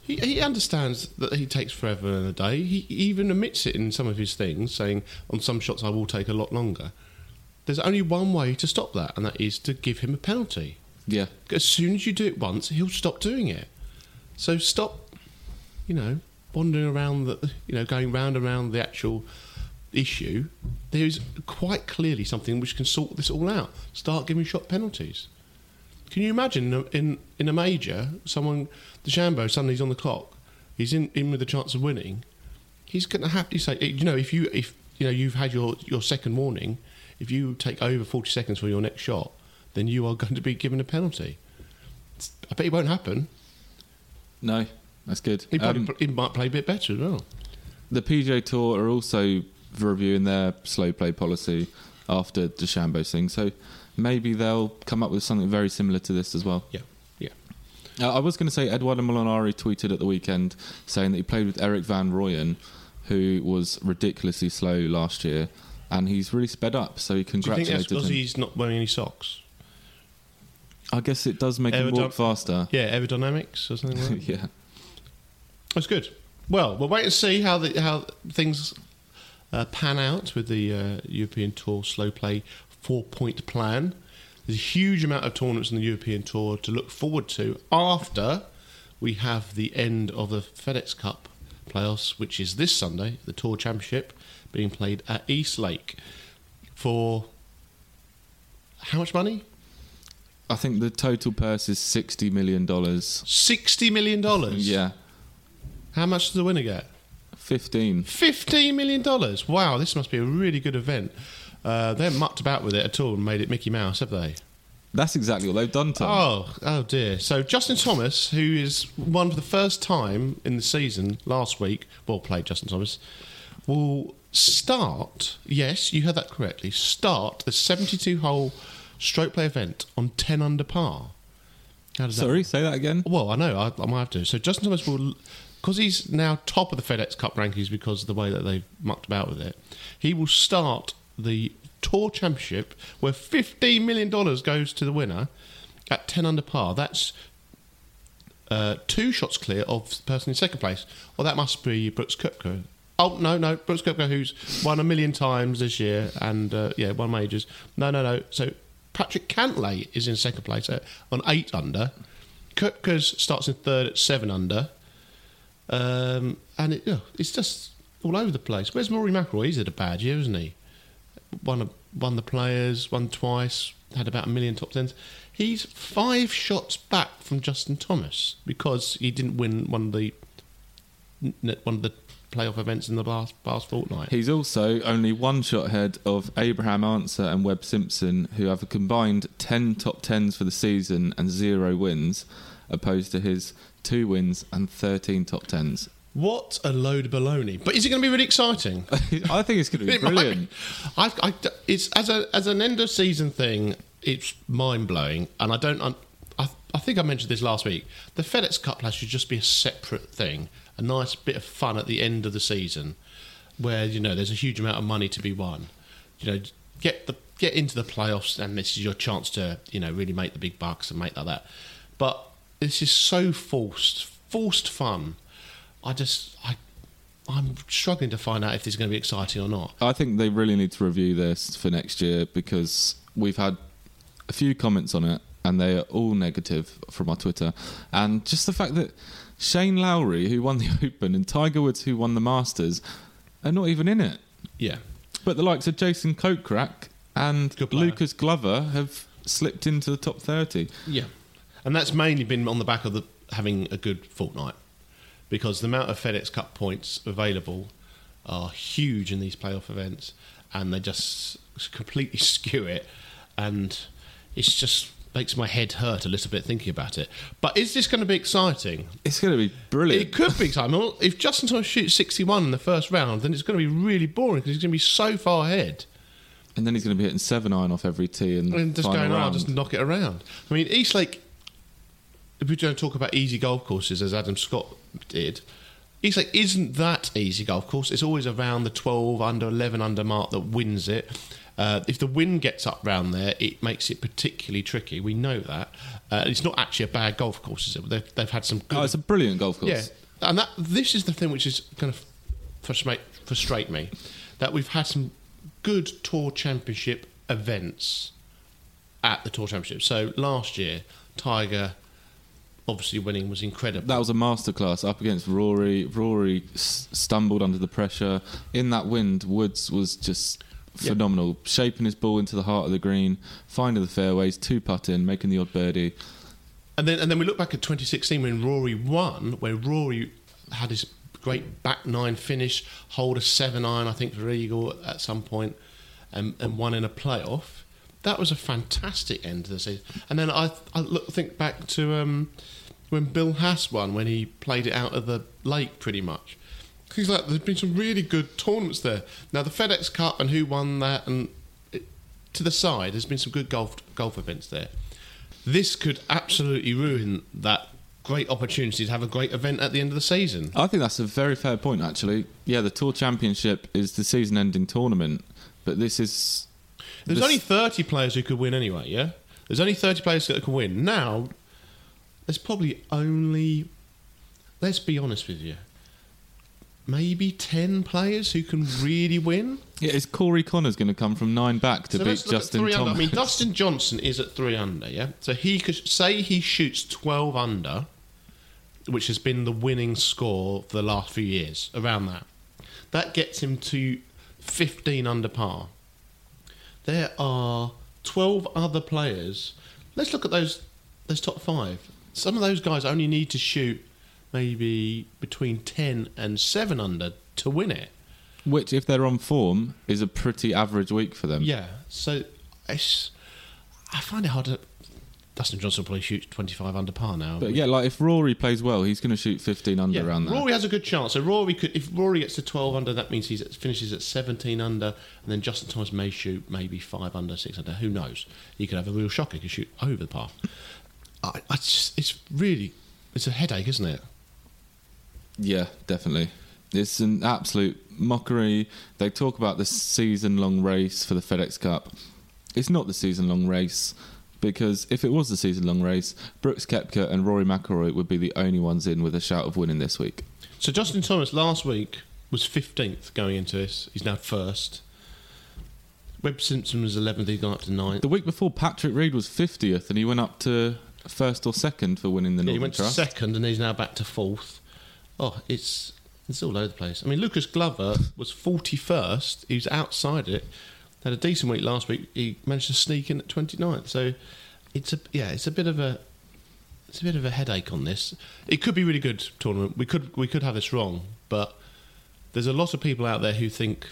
He he understands that he takes forever and a day. He even admits it in some of his things, saying on some shots I will take a lot longer. there's only one way to stop that, and that is to give him a penalty. Yeah. As soon as you do it once, he'll stop doing it. So stop, you know, wandering around the, you know, going round and round the actual issue. There is quite clearly something which can sort this all out. Start giving shot penalties. Can you imagine in a, in, in a major, someone, DeChambeau, suddenly he's on the clock, he's in, in with a chance of winning. He's going to have to say, you know, if you if you know you've had your, your second warning, if you take over forty seconds for your next shot, then you are [LAUGHS] going to be given a penalty. It's- I bet it won't happen. No, that's good. He, probably, Um, he might play a bit better as well. the PGA Tour are also reviewing their slow play policy after DeChambeau's thing, so maybe they'll come up with something very similar to this as well. Yeah, yeah. Uh, I was going to say Eduardo Molinari tweeted at the weekend saying that he played with Erik Van Rooyen, who was ridiculously slow last year, and he's really sped up. So he congratulated Do you think that's because him. he's not wearing any socks? I guess it does make him Aerodyn- walk faster. Yeah, aerodynamics or something like that. yeah. That's good. Well, we'll wait and see how the, how things uh, pan out with the uh, European Tour slow play four point plan. There's a huge amount of tournaments in the European Tour to look forward to after we have the end of the FedEx Cup playoffs, which is this Sunday, the Tour Championship being played at East Lake for how much money? I think the total purse is $60 million. Sixty million dollars. Yeah. How much does the winner get? 15. Fifteen million dollars. Wow, this must be a really good event. Uh, they haven't mucked about with it at all and made it Mickey Mouse, have they? That's exactly what they've done, Tom. Oh, oh dear. So Justin Thomas, who is won for the first time in the season last week, well played Justin Thomas, will start. Yes, you heard that correctly. Start the seventy-two hole stroke play event on ten under par. How does that Sorry, say that again. well, I know. I, I might have to. So Justin Thomas will, because he's now top of the FedEx Cup rankings because of the way that they've mucked about with it. He will start the Tour Championship where fifteen million dollars goes to the winner at ten under par. That's uh, two shots clear of the person in second place. Well, that must be Brooks Koepka. Oh no, no, Brooks Koepka, who's won a million times this year and uh, yeah, won majors. No, no, no. So Patrick Cantlay is in second place at, on eight under. Koepka's starts in third at seven under, um, and it, yeah, it's just all over the place. Where's Rory McIlroy? He's had a bad year, isn't he? Won won the players, won twice, had about a million top tens. He's five shots back from Justin Thomas because he didn't win one of the one of the playoff events in the last past fortnight. He's also only one shot ahead of Abraham Ancer and Webb Simpson, who have a combined 10 top 10s for the season and zero wins, opposed to his two wins and 13 top 10s. What a load of baloney! But is it going to be really exciting? [LAUGHS] I think it's going to be [LAUGHS] It brilliant. I, I, it's as a as an end of season thing. It's mind blowing, and I don't. I, I, I think I mentioned this last week. The FedEx Cup Clash should just be a separate thing, a nice bit of fun at the end of the season, where you know there's a huge amount of money to be won. You know, get the get into the playoffs, and this is your chance to you know really make the big bucks and make like that. But this is so forced, forced fun. I just I. I'm struggling to find out if this is going to be exciting or not. I think they really need to review this for next year because we've had a few comments on it and they are all negative from our Twitter. And just the fact that Shane Lowry, who won the [LAUGHS] Open, and Tiger Woods, who won the Masters, are not even in it. Yeah. But the likes of Jason Kokrak and Lucas Glover have slipped into the top 30. Yeah, and that's mainly been on the back of the having a good fortnight because the amount of FedEx Cup points available are huge in these playoff events, and they just completely [LAUGHS] skew it, and it's just makes my head hurt a little bit thinking about it. But is this going to be exciting? It's going to be brilliant. It could be exciting. If Justin Thomas shoots 61 in the first round, then it's going to be really boring because he's going to be so far ahead. and then he's going to be hitting seven iron off every tee and, and just going, oh, round. just knock it around. I mean, Eastlake, if going to talk about easy golf courses, as Adam Scott did, he's like, isn't that easy golf course. It's always around the 12 under, 11 under mark that wins it. Uh, if the wind gets up round there, it makes it particularly tricky. We know that. Uh, it's not actually a bad golf course, is it? They've, they've had some good. Oh, it's a brilliant golf course. Yeah, and that this is the thing which is going to frustrate frustrate me that we've had some good tour championship events at the Tour Championship. So last year, Tiger obviously winning was incredible. That was a masterclass up against Rory. Rory s- stumbled under the pressure. In that wind, Woods was just phenomenal, shaping his ball into the heart of the green, finding the fairways, two putt in, making the odd birdie. And then and then we look back at 2016 when Rory won, where Rory had his great back nine finish, hold a seven iron, I think for eagle at some point, and, and won in a playoff. That was a fantastic end to the season. And then I I look, think back to um, when Bill Haas won, when he played it out of the lake pretty much. Things like there's been some really good tournaments there. Now the FedEx Cup and who won that, and it, to the side, there's been some good golf golf events there this could absolutely ruin that great opportunity to have a great event at the end of the season. I think that's a very fair point, actually. Yeah, the Tour Championship is the season ending tournament, but this is. There's this- only 30 players who could win anyway, yeah? There's only 30 players that can win. Now, there's probably only, let's be honest with you, maybe 10 players who can really win. Yeah, is Corey Conners going to come from nine back to So beat let's look at Justin. Thomas? I mean, Dustin Johnson is at three under, yeah. So he could say he shoots twelve under, which has been the winning score for the last few years, around that. That gets him to fifteen under par. There are twelve other players. Let's look at those those top five. Some of those guys only need to shoot maybe between ten and seven under to win it. Which, if they're on form, is a pretty average week for them. Yeah, so it's, I find it hard to. Dustin Johnson will probably shoots 25 under par now. But yeah, like if Rory plays well, he's going to shoot 15 under Yeah, around that. Rory has a good chance. So Rory could, if Rory gets to 12 under, that means he finishes at 17 under, and then Justin Thomas may shoot maybe five under, six under. Who knows? He could have a real shocker. He could shoot over the par. I, I just, it's really, it's a headache, isn't it? Yeah, definitely. It's an absolute mockery. They talk about the season long race for the FedEx Cup. It's not the season long race because if it was a season long race, Brooks Koepka and Rory McIlroy would be the only ones in with a shout of winning this week. So Justin Thomas last week was 15th going into this. He's now first. Webb Simpson was 11th. He's gone up to ninth. The week before, Patrick Reed was 50th and he went up to first or second for winning the Yeah, he went to second and he's now back to fourth. Oh, it's it's all over the place. I mean, Lucas Glover was forty first. He was outside it. Had a decent week last week. He managed to sneak in at 29th. So it's a yeah, it's a bit of a it's a bit of a headache on this. It could be a really good tournament. We could we could have this wrong, but there's a lot of people out there who think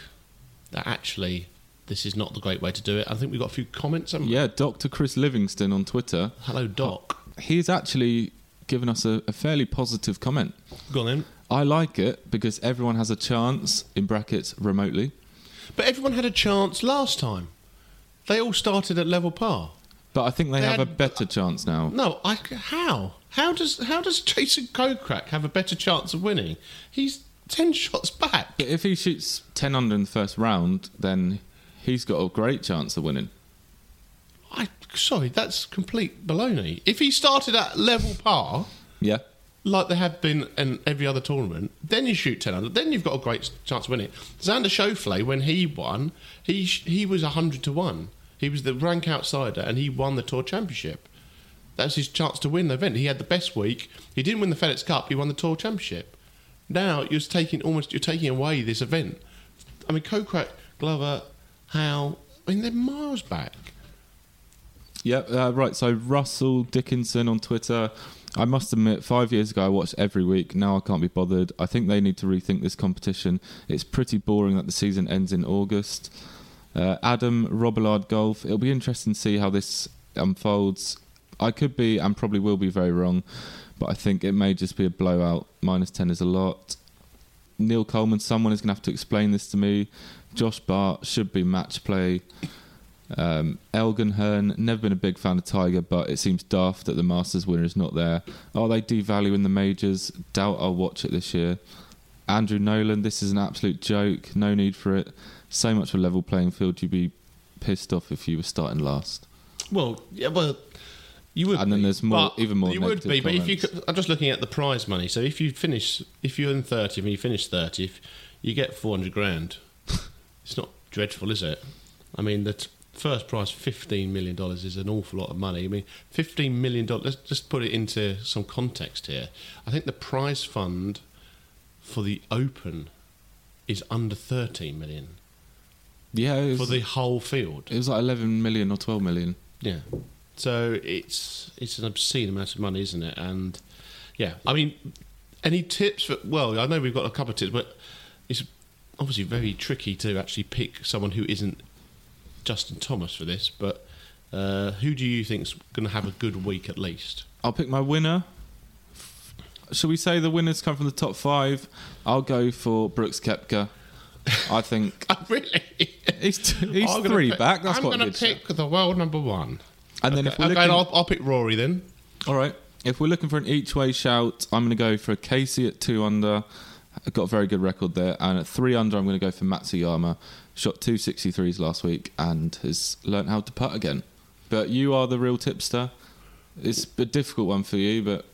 that actually this is not the great way to do it. I think we've got a few comments. we? Yeah, Dr. Chris Livingston on Twitter. Hello, Doc. Uh, he's actually given us a, a fairly positive comment. Go on then. I like it because everyone has a chance, in brackets, remotely. But everyone had a chance last time. They all started at level par. But I think they They have a had- better chance now. No, I how how does how does Jason Kokrak have a better chance of winning? He's ten [LAUGHS] shots back. But if he shoots 10 under in the first round, then he's got a great chance of winning. I sorry, that's complete baloney. If he started at level par, Yeah. like they have been in every other tournament, then you shoot ten under. Then you've got a great chance to win it. Xander Schauffele, when he won, he he was hundred to one. He was the rank outsider, and he won the Tour Championship. That was his chance to win the event. He had the best week. He didn't win the FedEx Cup. He won the Tour Championship. Now you're taking almost you're taking away this event. I mean, Kokrak, Glover, Howe. I mean, they're miles back. Yeah, uh, right. So Russell Dickinson on Twitter. I must admit, five years ago I watched every week. Now I can't be bothered. I think they need to rethink this competition. It's pretty boring that the season ends in August. Uh, Adam Robillard Golf. It'll be interesting to see how this unfolds. I could be and probably will be very wrong, but I think it may just be a blowout. Minus 10 is a lot. Neil Coleman, someone is going to have to explain this to me. Josh Bart should be match play. Um, Elgin Hearn, never been a big fan of Tiger, but it seems daft that the Masters winner is not there. Are they devaluing the majors? Doubt I'll watch it this year. Andrew Nolan, this is an absolute joke. No need for it. So much of a level playing field. You'd be pissed off if you were starting last. Well, yeah, well, you would. And then be, there's more- even more You would be, but if you, could, I'm just looking at the prize money. So if you finish, if you're in 30 and you finish 30, if you get 400 grand. [LAUGHS] It's not dreadful, is it? I mean, the t- first prize, fifteen million dollars, is an awful lot of money. I mean, fifteen million dollars. Let's just put it into some context here. I think the prize fund for the Open is under thirteen million Yeah, it for the whole field. it was like 11 million or 12 million. Yeah. So it's it's an obscene amount of money, isn't it? And yeah, I mean, any tips? For, well, I know we've got a couple of tips, but it's obviously very tricky to actually pick someone who isn't Justin Thomas for this. But uh, who do you think's going to have a good week at least? I'll pick my winner. Shall we say the winners come from the top five? I'll go for Brooks Koepka. I think [LAUGHS] Oh, really? he's, t- he's I'm three pick- back. That's I'm going to pick the world number one. And then okay, if we're okay, looking, I'll, I'll pick Rory then. all right, if we're looking for an each way shout, I'm going to go for Casey at two under. Got a very good record there, and at three under, I'm going to go for Matsuyama. Shot two 63s last week and has learnt how to putt again. But you are the real tipster. It's a difficult one for you, but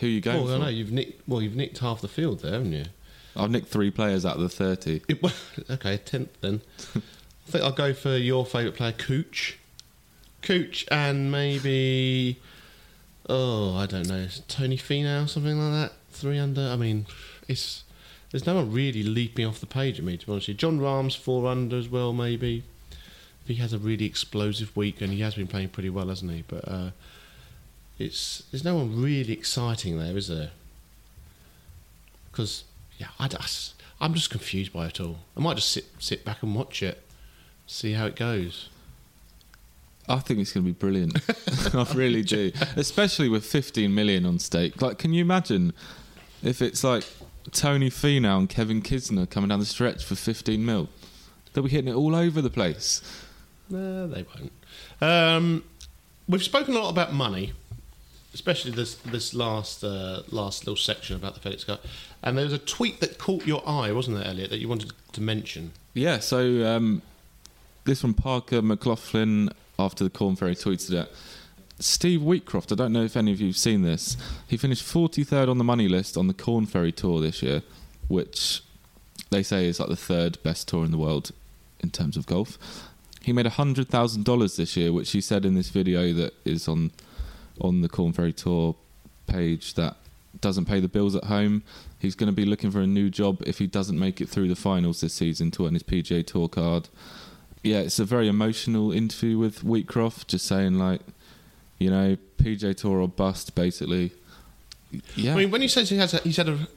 who are you going Well, I for? know you've nicked. Well, you've nicked half the field there, haven't you? I've nicked three players out of the thirty. [LAUGHS] It, well, okay, tenth then. [LAUGHS] I think I'll go for your favourite player, Cooch. Cooch and maybe oh, I don't know, Tony Finau, something like that. Three under. I mean, it's there's no one really leaping off the page at me to be honest. Jon Rahm's four under as well, maybe. If he has a really explosive week, and he has been playing pretty well, hasn't he? But uh, it's there's no one really exciting there, is there? Because yeah, I, I'm just confused by it all. I might just sit sit back and watch it, see how it goes. I think it's going to be brilliant. [LAUGHS] I really do, especially with 15 million on stake. Like, can you imagine if it's like Tony Finau and Kevin Kisner coming down the stretch for 15 mil? They'll be hitting it all over the place. No, they won't. Um, we've spoken a lot about money, especially this this last uh, last little section about the FedEx Cup. And there was a tweet that caught your eye, wasn't there, Elliott, that you wanted to mention? Yeah, so um, this from Parker McLachlin after the Korn Ferry tweeted it. Steve Wheatcroft, I don't know if any of you have seen this. He finished 43rd on the money list on the Korn Ferry Tour this year, which they say is like the third best tour in the world in terms of golf. He made $100,000 this year, which he said in this video that is on on the Korn Ferry Tour page that doesn't pay the bills at home. He's going to be looking for a new job if he doesn't make it through the finals this season to earn his PGA Tour card. Yeah, it's a very emotional interview with Wheatcroft, just saying like, you know, PGA Tour or bust, basically. Yeah, I mean, when you say he has, a, he's had a.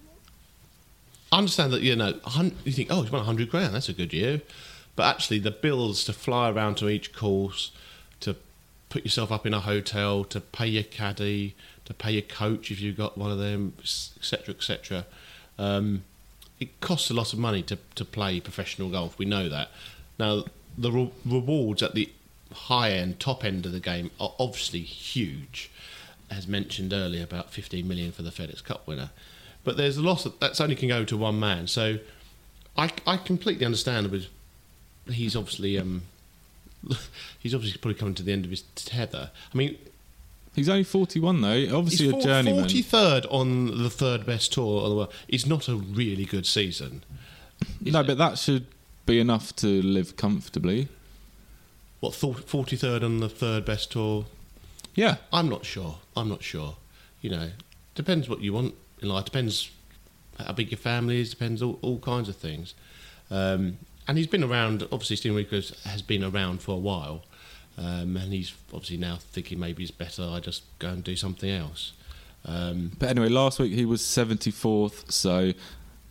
I understand that you know, you think, oh, he's won hundred grand. That's a good year, but actually, the bills to fly around to each course, to put yourself up in a hotel, to pay your caddy, to pay your coach if you've got one of them, etc., etc. Um, it costs a lot of money to to play professional golf. We know that. Now, the re- rewards at the high end, top end of the game are obviously huge as mentioned earlier, about 15 million for the FedEx Cup winner. But there's a loss of, that's only can go to one man. So I, I completely understand. But he's obviously um, [LAUGHS] he's obviously probably coming to the end of his tether. I mean, he's only 41 though. Obviously a journeyman. 43rd on the third best tour of the world. It's not a really good season. no, it? but that should be enough to live comfortably. What thought 43rd on the third best tour? Yeah, I'm not sure. I'm not sure. You know, depends what you want in life. Depends how big your family is. Depends all, all kinds of things. Um, and he's been around. Obviously, Stephen Wickers has been around for a while, um, and he's obviously now thinking maybe it's better I just go and do something else. Um, But anyway, last week he was 74th, so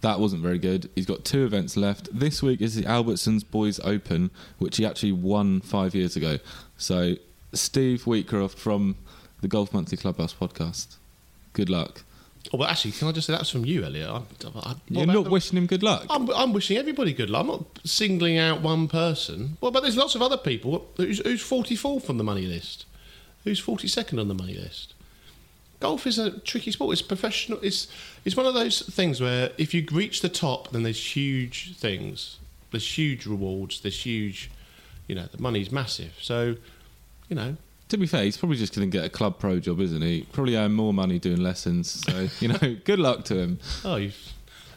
that wasn't very good. He's got two events left. This week is the Albertsons Boise Open, which he actually won five years ago. So, Steve Wheatcroft from the Golf Monthly Clubhouse podcast. Good luck. oh, well, actually, can I just say that's from you, Elliott? I, I, You're not the- wishing him good luck. I'm, I'm wishing everybody good luck. I'm not singling out one person. Well, but there's lots of other people. Who's, who's 44th on the money list? Who's 42nd on the money list? Golf is a tricky sport. It's professional. It's it's one of those things where if you reach the top, then there's huge things. There's huge rewards. There's huge, you know, the money's massive. So, you know, To be fair, he's probably just going to get a club pro job, isn't he? Probably earn more money doing lessons. So, [LAUGHS] you know, good luck to him. oh, you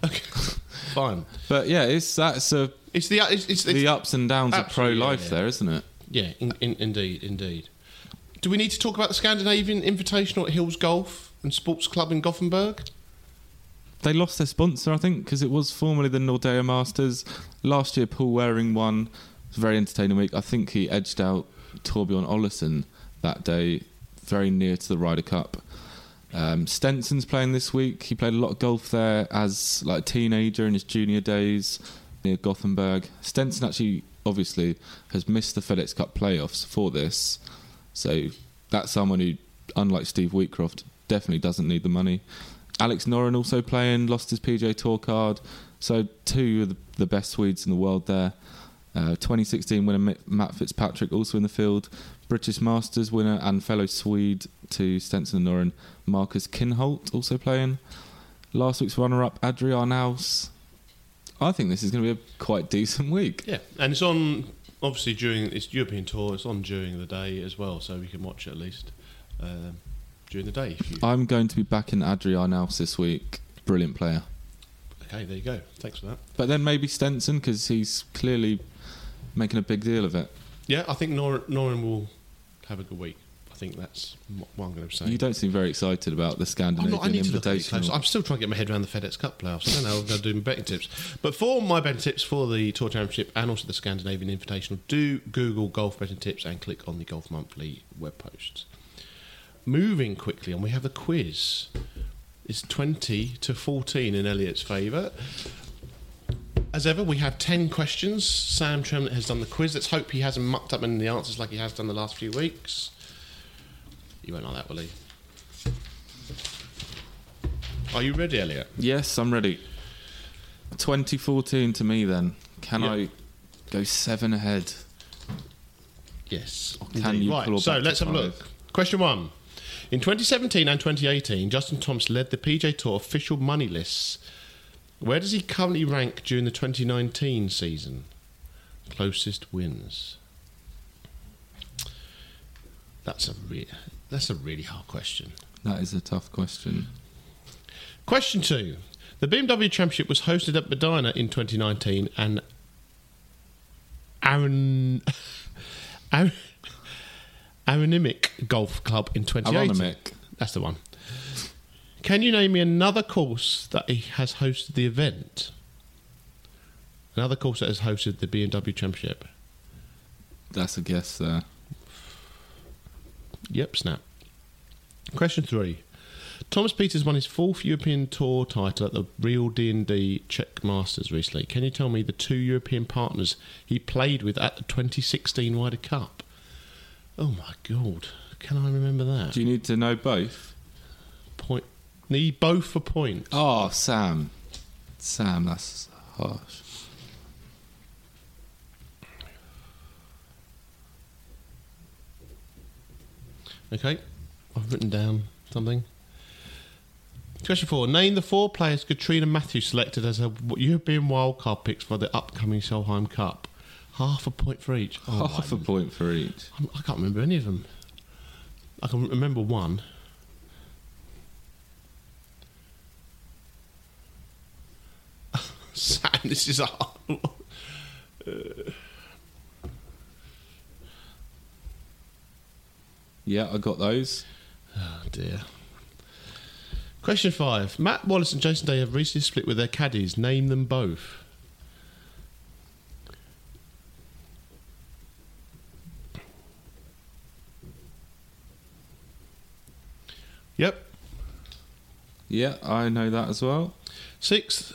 okay, [LAUGHS] fine. But yeah, it's that's a, It's the it's, it's, the ups and downs of pro life yeah. there, isn't it? Yeah, in, in, indeed, indeed. Do we need to talk about the Scandinavian Invitational at Hills Golf and Sports Club in Gothenburg? They lost their sponsor, I think, because it was formerly the Nordea Masters. Last year, Paul Waring won. It was a very entertaining week. I think he edged out Thorbjorn Olesen that day, very near to the Ryder Cup. Um, Stenson's playing this week. He played a lot of golf there as like a teenager in his junior days near Gothenburg. Stenson actually, obviously, has missed the FedEx Cup playoffs for this, so that's someone who, unlike Steve Wheatcroft, definitely doesn't need the money. Alex Noren also playing, lost his PGA Tour card. So two of the, the best Swedes in the world there. Uh, 2016 winner Matt Fitzpatrick also in the field. British Masters winner and fellow Swede to Stenson and Noren. Marcus Kinhult also playing. Last week's runner-up Adri Arnaus. I think this is going to be a quite decent week. Yeah, and it's on obviously during it's European tour. It's on during the day as well, so we can watch it at least um, during the day. If you, I'm going to be backing Adri Arnaus this week. Brilliant player. okay, there you go. Thanks for that. But then maybe Stenson because he's clearly making a big deal of it. Yeah, I think Nor- Noren will have a good week. I think that's what I'm going to say. You don't seem very excited about the I'm, Scandinavian not, I need to look at it close. Invitational. I'm still trying to get my head around the FedEx Cup playoffs. I don't know. I'm going to do my betting tips. But for my betting tips for the Tour Championship and also the Scandinavian Invitational, do Google golf betting tips and click on the Golf Monthly web posts. Moving quickly on, we have the quiz. It's 20 to 14 in Elliott's favour. As ever, we have 10 questions. Sam Tremlett has done the quiz. Let's hope he hasn't mucked up in the answers like he has done the last few weeks. You won't like that, will he? Are you ready, Elliott? Yes, I'm ready. 2014 to me then. Can Yep. I go seven ahead? Yes. can Indeed. you right, so let's have a look. Question one. In 2017 and 2018, Justin Thomas led the PGA Tour official money lists. Where does he currently rank during the 2019 season? Closest wins. That's a re- that's a really hard question. That is a tough question. Question two. The BMW Championship was hosted at Medinah in 2019 and Aaron, [LAUGHS] Aaron Golf Club in 2018. Aronimink. That's the one. Can you name me another course that he has hosted the event? Another course that has hosted the BMW Championship. That's a guess there. Yep, snap. Question three. Thomas Pieters won his fourth European Tour title at the Real D&D Czech Masters recently. Can you tell me the two European partners he played with at the 2016 Ryder Cup? Oh my god, can I remember that? Do you need to know both? Point. Need both for points. Oh, Sam. Sam, that's harsh. Okay, I've written down something. Question four. Name the four players Catriona Matthews selected as her European wildcard picks for the upcoming Solheim Cup. Half a point for each. Oh, Half a point for each. I'm- I can't remember any of them. I can remember one. [LAUGHS] Sam, this is a hard one. Uh, Yeah, I got those. Oh dear. Question five. Matt Wallace and Jason Day have recently split with their caddies. Name them both. Yep. Yeah, I know that as well. Sixth.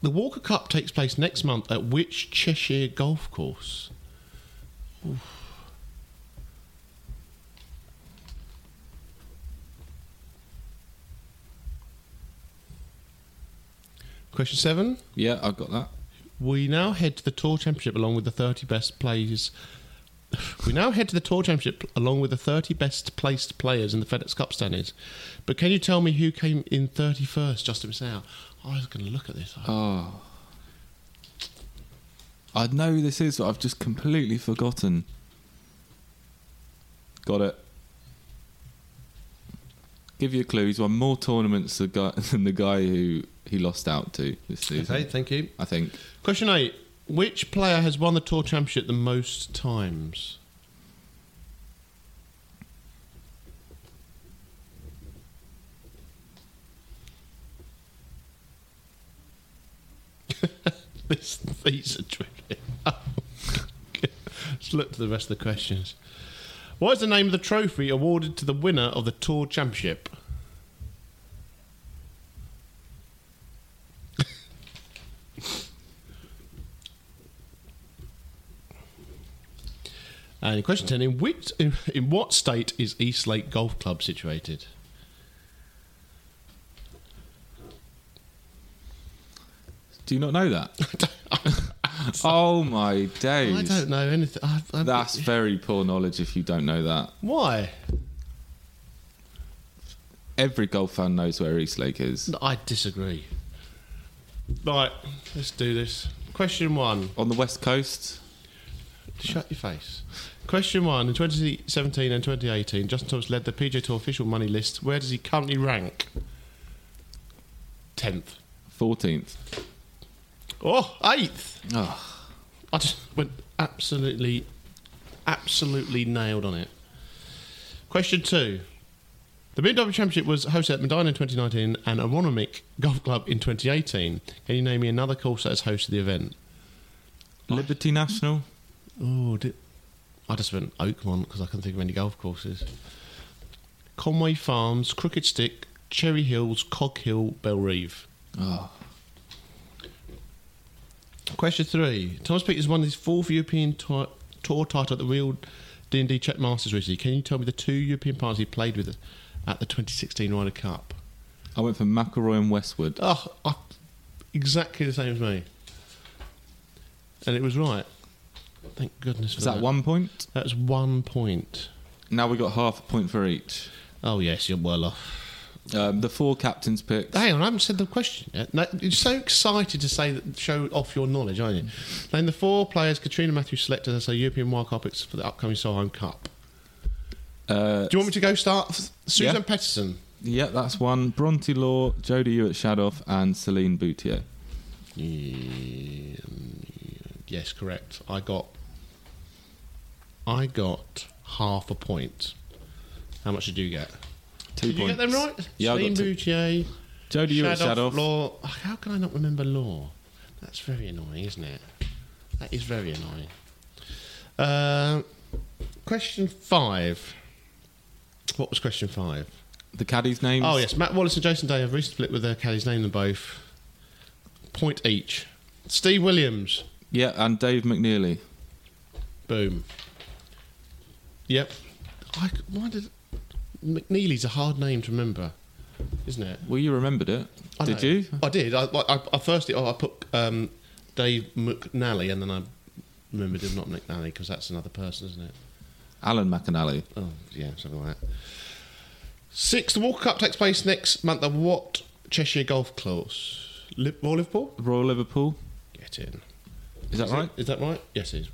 The Walker Cup takes place next month at which Cheshire golf course? Oof. Question seven. Yeah, I've got that. We now head to the Tour Championship along with the 30 best players. We now head to the Tour Championship along with the 30 best placed players in the FedEx Cup standings. But can you tell me who came in 31st just to miss out? I was going to look at this. Oh. I know who this is, but I've just completely forgotten. Got it. Give you a clue. He's won more tournaments than the guy, [LAUGHS] than the guy who he lost out to this season. Okay, thank you. I think. Question eight. Which player has won the Tour Championship the most times? [LAUGHS] this, these are tricky. Let's look to the rest of the questions. What is the name of the trophy awarded to the winner of the Tour Championship? And question 10 in, which, in, in what state is East Lake Golf Club situated? Do you not know that? [LAUGHS] oh my days! I don't know anything. I, I, That's very poor knowledge if you don't know that. Why? Every golf fan knows where East Lake is. I disagree. Right, let's do this. Question one. On the west coast, Shut your face. Question one. In 2017 and 2018, Justin Thomas led the PGA Tour official money list. Where does he currently rank? 10th. 14th. Oh, 8th. Oh, ah. I just went absolutely, absolutely nailed on it. Question two. The BMW Championship was hosted at Medinah in 2019 and Aronimink Golf Club in 2018. Can you name me another course that has hosted the event? Liberty National. Oh, did, I just went Oakmont because I couldn't think of any golf courses. Conway Farms, Crooked Stick, Cherry Hills, Cog Hill, Bellerive. Oh, ah. Question three. Thomas Pieters won his fourth European ti- tour title at the Real D&D Czech Masters recently. Can you tell me the two European partners he played with at the 2016 Ryder Cup? I went for McIlroy and Westwood. Oh, I, exactly the same as me. And it was right. Thank goodness for Is that one point? That's one point. Now we got half a point for each. Oh, yes, you're well off. Um, the four captains picks. Hang on, I haven't said the question yet. No, you're so excited to say that, show off your knowledge, aren't you? Name the four players Catriona Matthews selected as her European wildcard picks for the upcoming Solheim Cup. Uh, Do you want me to go start? Susan Yeah. Pettersen. yeah, that's one. Bronte Law, Jodi Ewart Shadoff, and Celine Boutier. Yeah, Yes, correct. I got. I got half a point. How much did you get? Two did points. you get them right? Yeah, I Celine got two. Boutier, Jodi Ewart Shadow, Shadoff. Law. Oh, How can I not remember Law? That's very annoying, isn't it? That is very annoying. Uh, question five. What was question five? The caddies' names. Oh yes, Matt Wallace and Jason Day have recently split with their caddies. Name them both. Point each. Steve Williams. Yeah, and Dave McNeilly. Boom. Yep. I, why did McNeilly's a hard name to remember, isn't it? Well, you remembered it. I Did know. you? I did. I, I, I first oh, I put um, Dave McNally, and then I remembered him not McNally because that's another person, isn't it? Alan McInally. Oh yeah, something like that. Six. the Walker Cup takes place next month at what Cheshire Golf Course? Li- Royal Liverpool. Royal Liverpool. Get in. Is that Is right? Is that right? Yes, it is.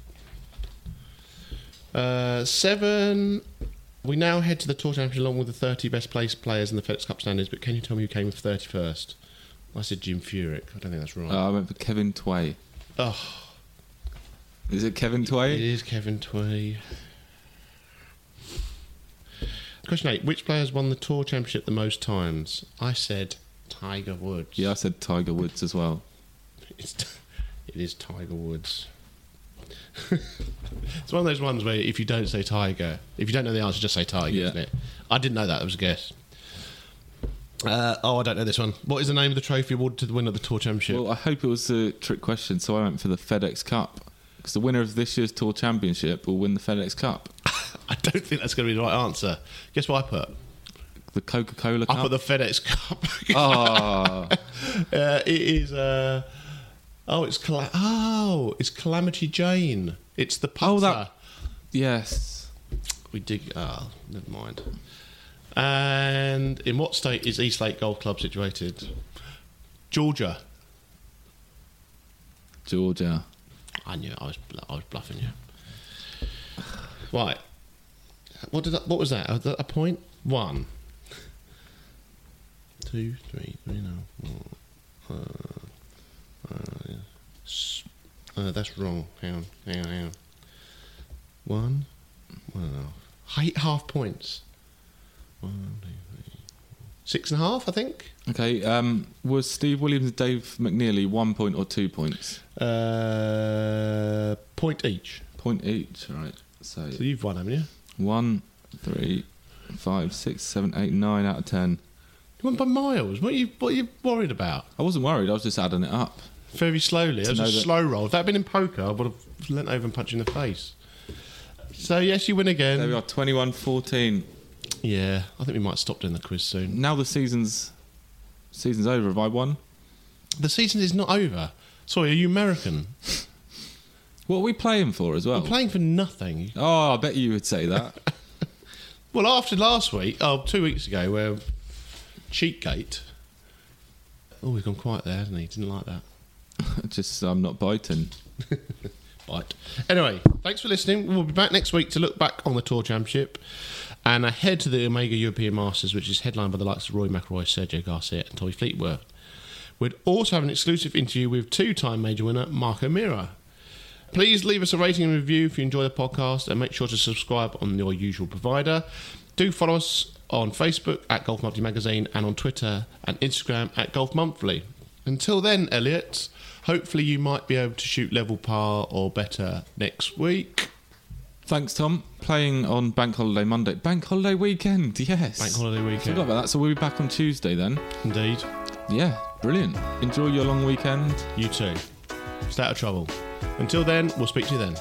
Uh, seven. We now head to the Tour Championship along with the 30 best placed players in the FedEx Cup standings, but can you tell me who came with 31st? I said Jim Furyk. I don't think that's right. Uh, I went for Kevin Tway. oh, Is it Kevin it Tway? is Kevin Tway. Question eight. Which player has won the Tour Championship the most times? I said Tiger Woods. Yeah, I said Tiger Woods as well. It's t- it is Tiger Woods. [LAUGHS] it's one of those ones where if you don't say Tiger, if you don't know the answer, just say Tiger, Yeah. isn't it? I didn't know that. That was a guess. Uh, oh, I don't know this one. What is the name of the trophy awarded to the winner of the Tour Championship? Well, I hope it was a trick question, so I went for the FedEx Cup. Because the winner of this year's Tour Championship will win the FedEx Cup. [LAUGHS] I don't think that's going to be the right answer. Guess what I put? The Coca Cola I Cup. put the FedEx Cup. oh, [LAUGHS] uh, it is. Uh, oh, it's Cala- oh, it's Calamity Jane. It's the putter. Oh, that- yes. We dig. Oh, never mind. And in what state is East Lake Golf Club situated? Georgia. Georgia. I knew it. I was. I was bluffing you. Right. What did? I, what was that? A, a point? One. Two, three, three, no. four, Uh, uh, Uh, that's wrong. Hang on, hang on, hang on. One, one and a half. Eight half points. One, two, three, four. Six and a half, I think. Okay, um, was Steve Williams and Dave McNeilly one point or two points? Uh, point each. Point each, right. So So you've won, haven't you? one, three, five, six, seven, eight, nine out of ten. You won by miles. What are you, what are you worried about? I wasn't worried, I was just adding it up. Very slowly. It was a that- slow roll. If that had been in poker, I would have leant over and punched you in the face. So, yes, you win again. There we are, 21 14. Yeah, I think we might stop doing the quiz soon. Now the season's season's over. Have I won? The season is not over. Sorry, are you American? [LAUGHS] What are we playing for as well? We're playing for nothing. oh, I bet you would say that. [LAUGHS] Well, after last week, oh, two weeks ago, where Cheatgate. Oh, he's gone quiet there, hasn't he? Didn't like that. [LAUGHS] just I'm not biting. [LAUGHS] Right. Anyway, thanks for listening. We'll be back next week to look back on the Tour Championship and ahead to the Omega European Masters, which is headlined by the likes of Rory McIlroy, Sergio Garcia, and Tommy Fleetwood. We'd also have an exclusive interview with two-time major winner Marco Mira. Please leave us a rating and review if you enjoy the podcast, and make sure to subscribe on your usual provider. Do follow us on Facebook at Golf Monthly Magazine and on Twitter and Instagram at Golf Monthly. Until then, Elliott, hopefully you might be able to shoot level par or better next week. Thanks, Tom. Playing on Bank Holiday Monday. Bank Holiday weekend, yes. Bank holiday Forgot weekend. about that. So we'll be back on Tuesday then. Indeed. Yeah, brilliant. Enjoy your long weekend. You too. Stay out of trouble. Until then, we'll speak to you then.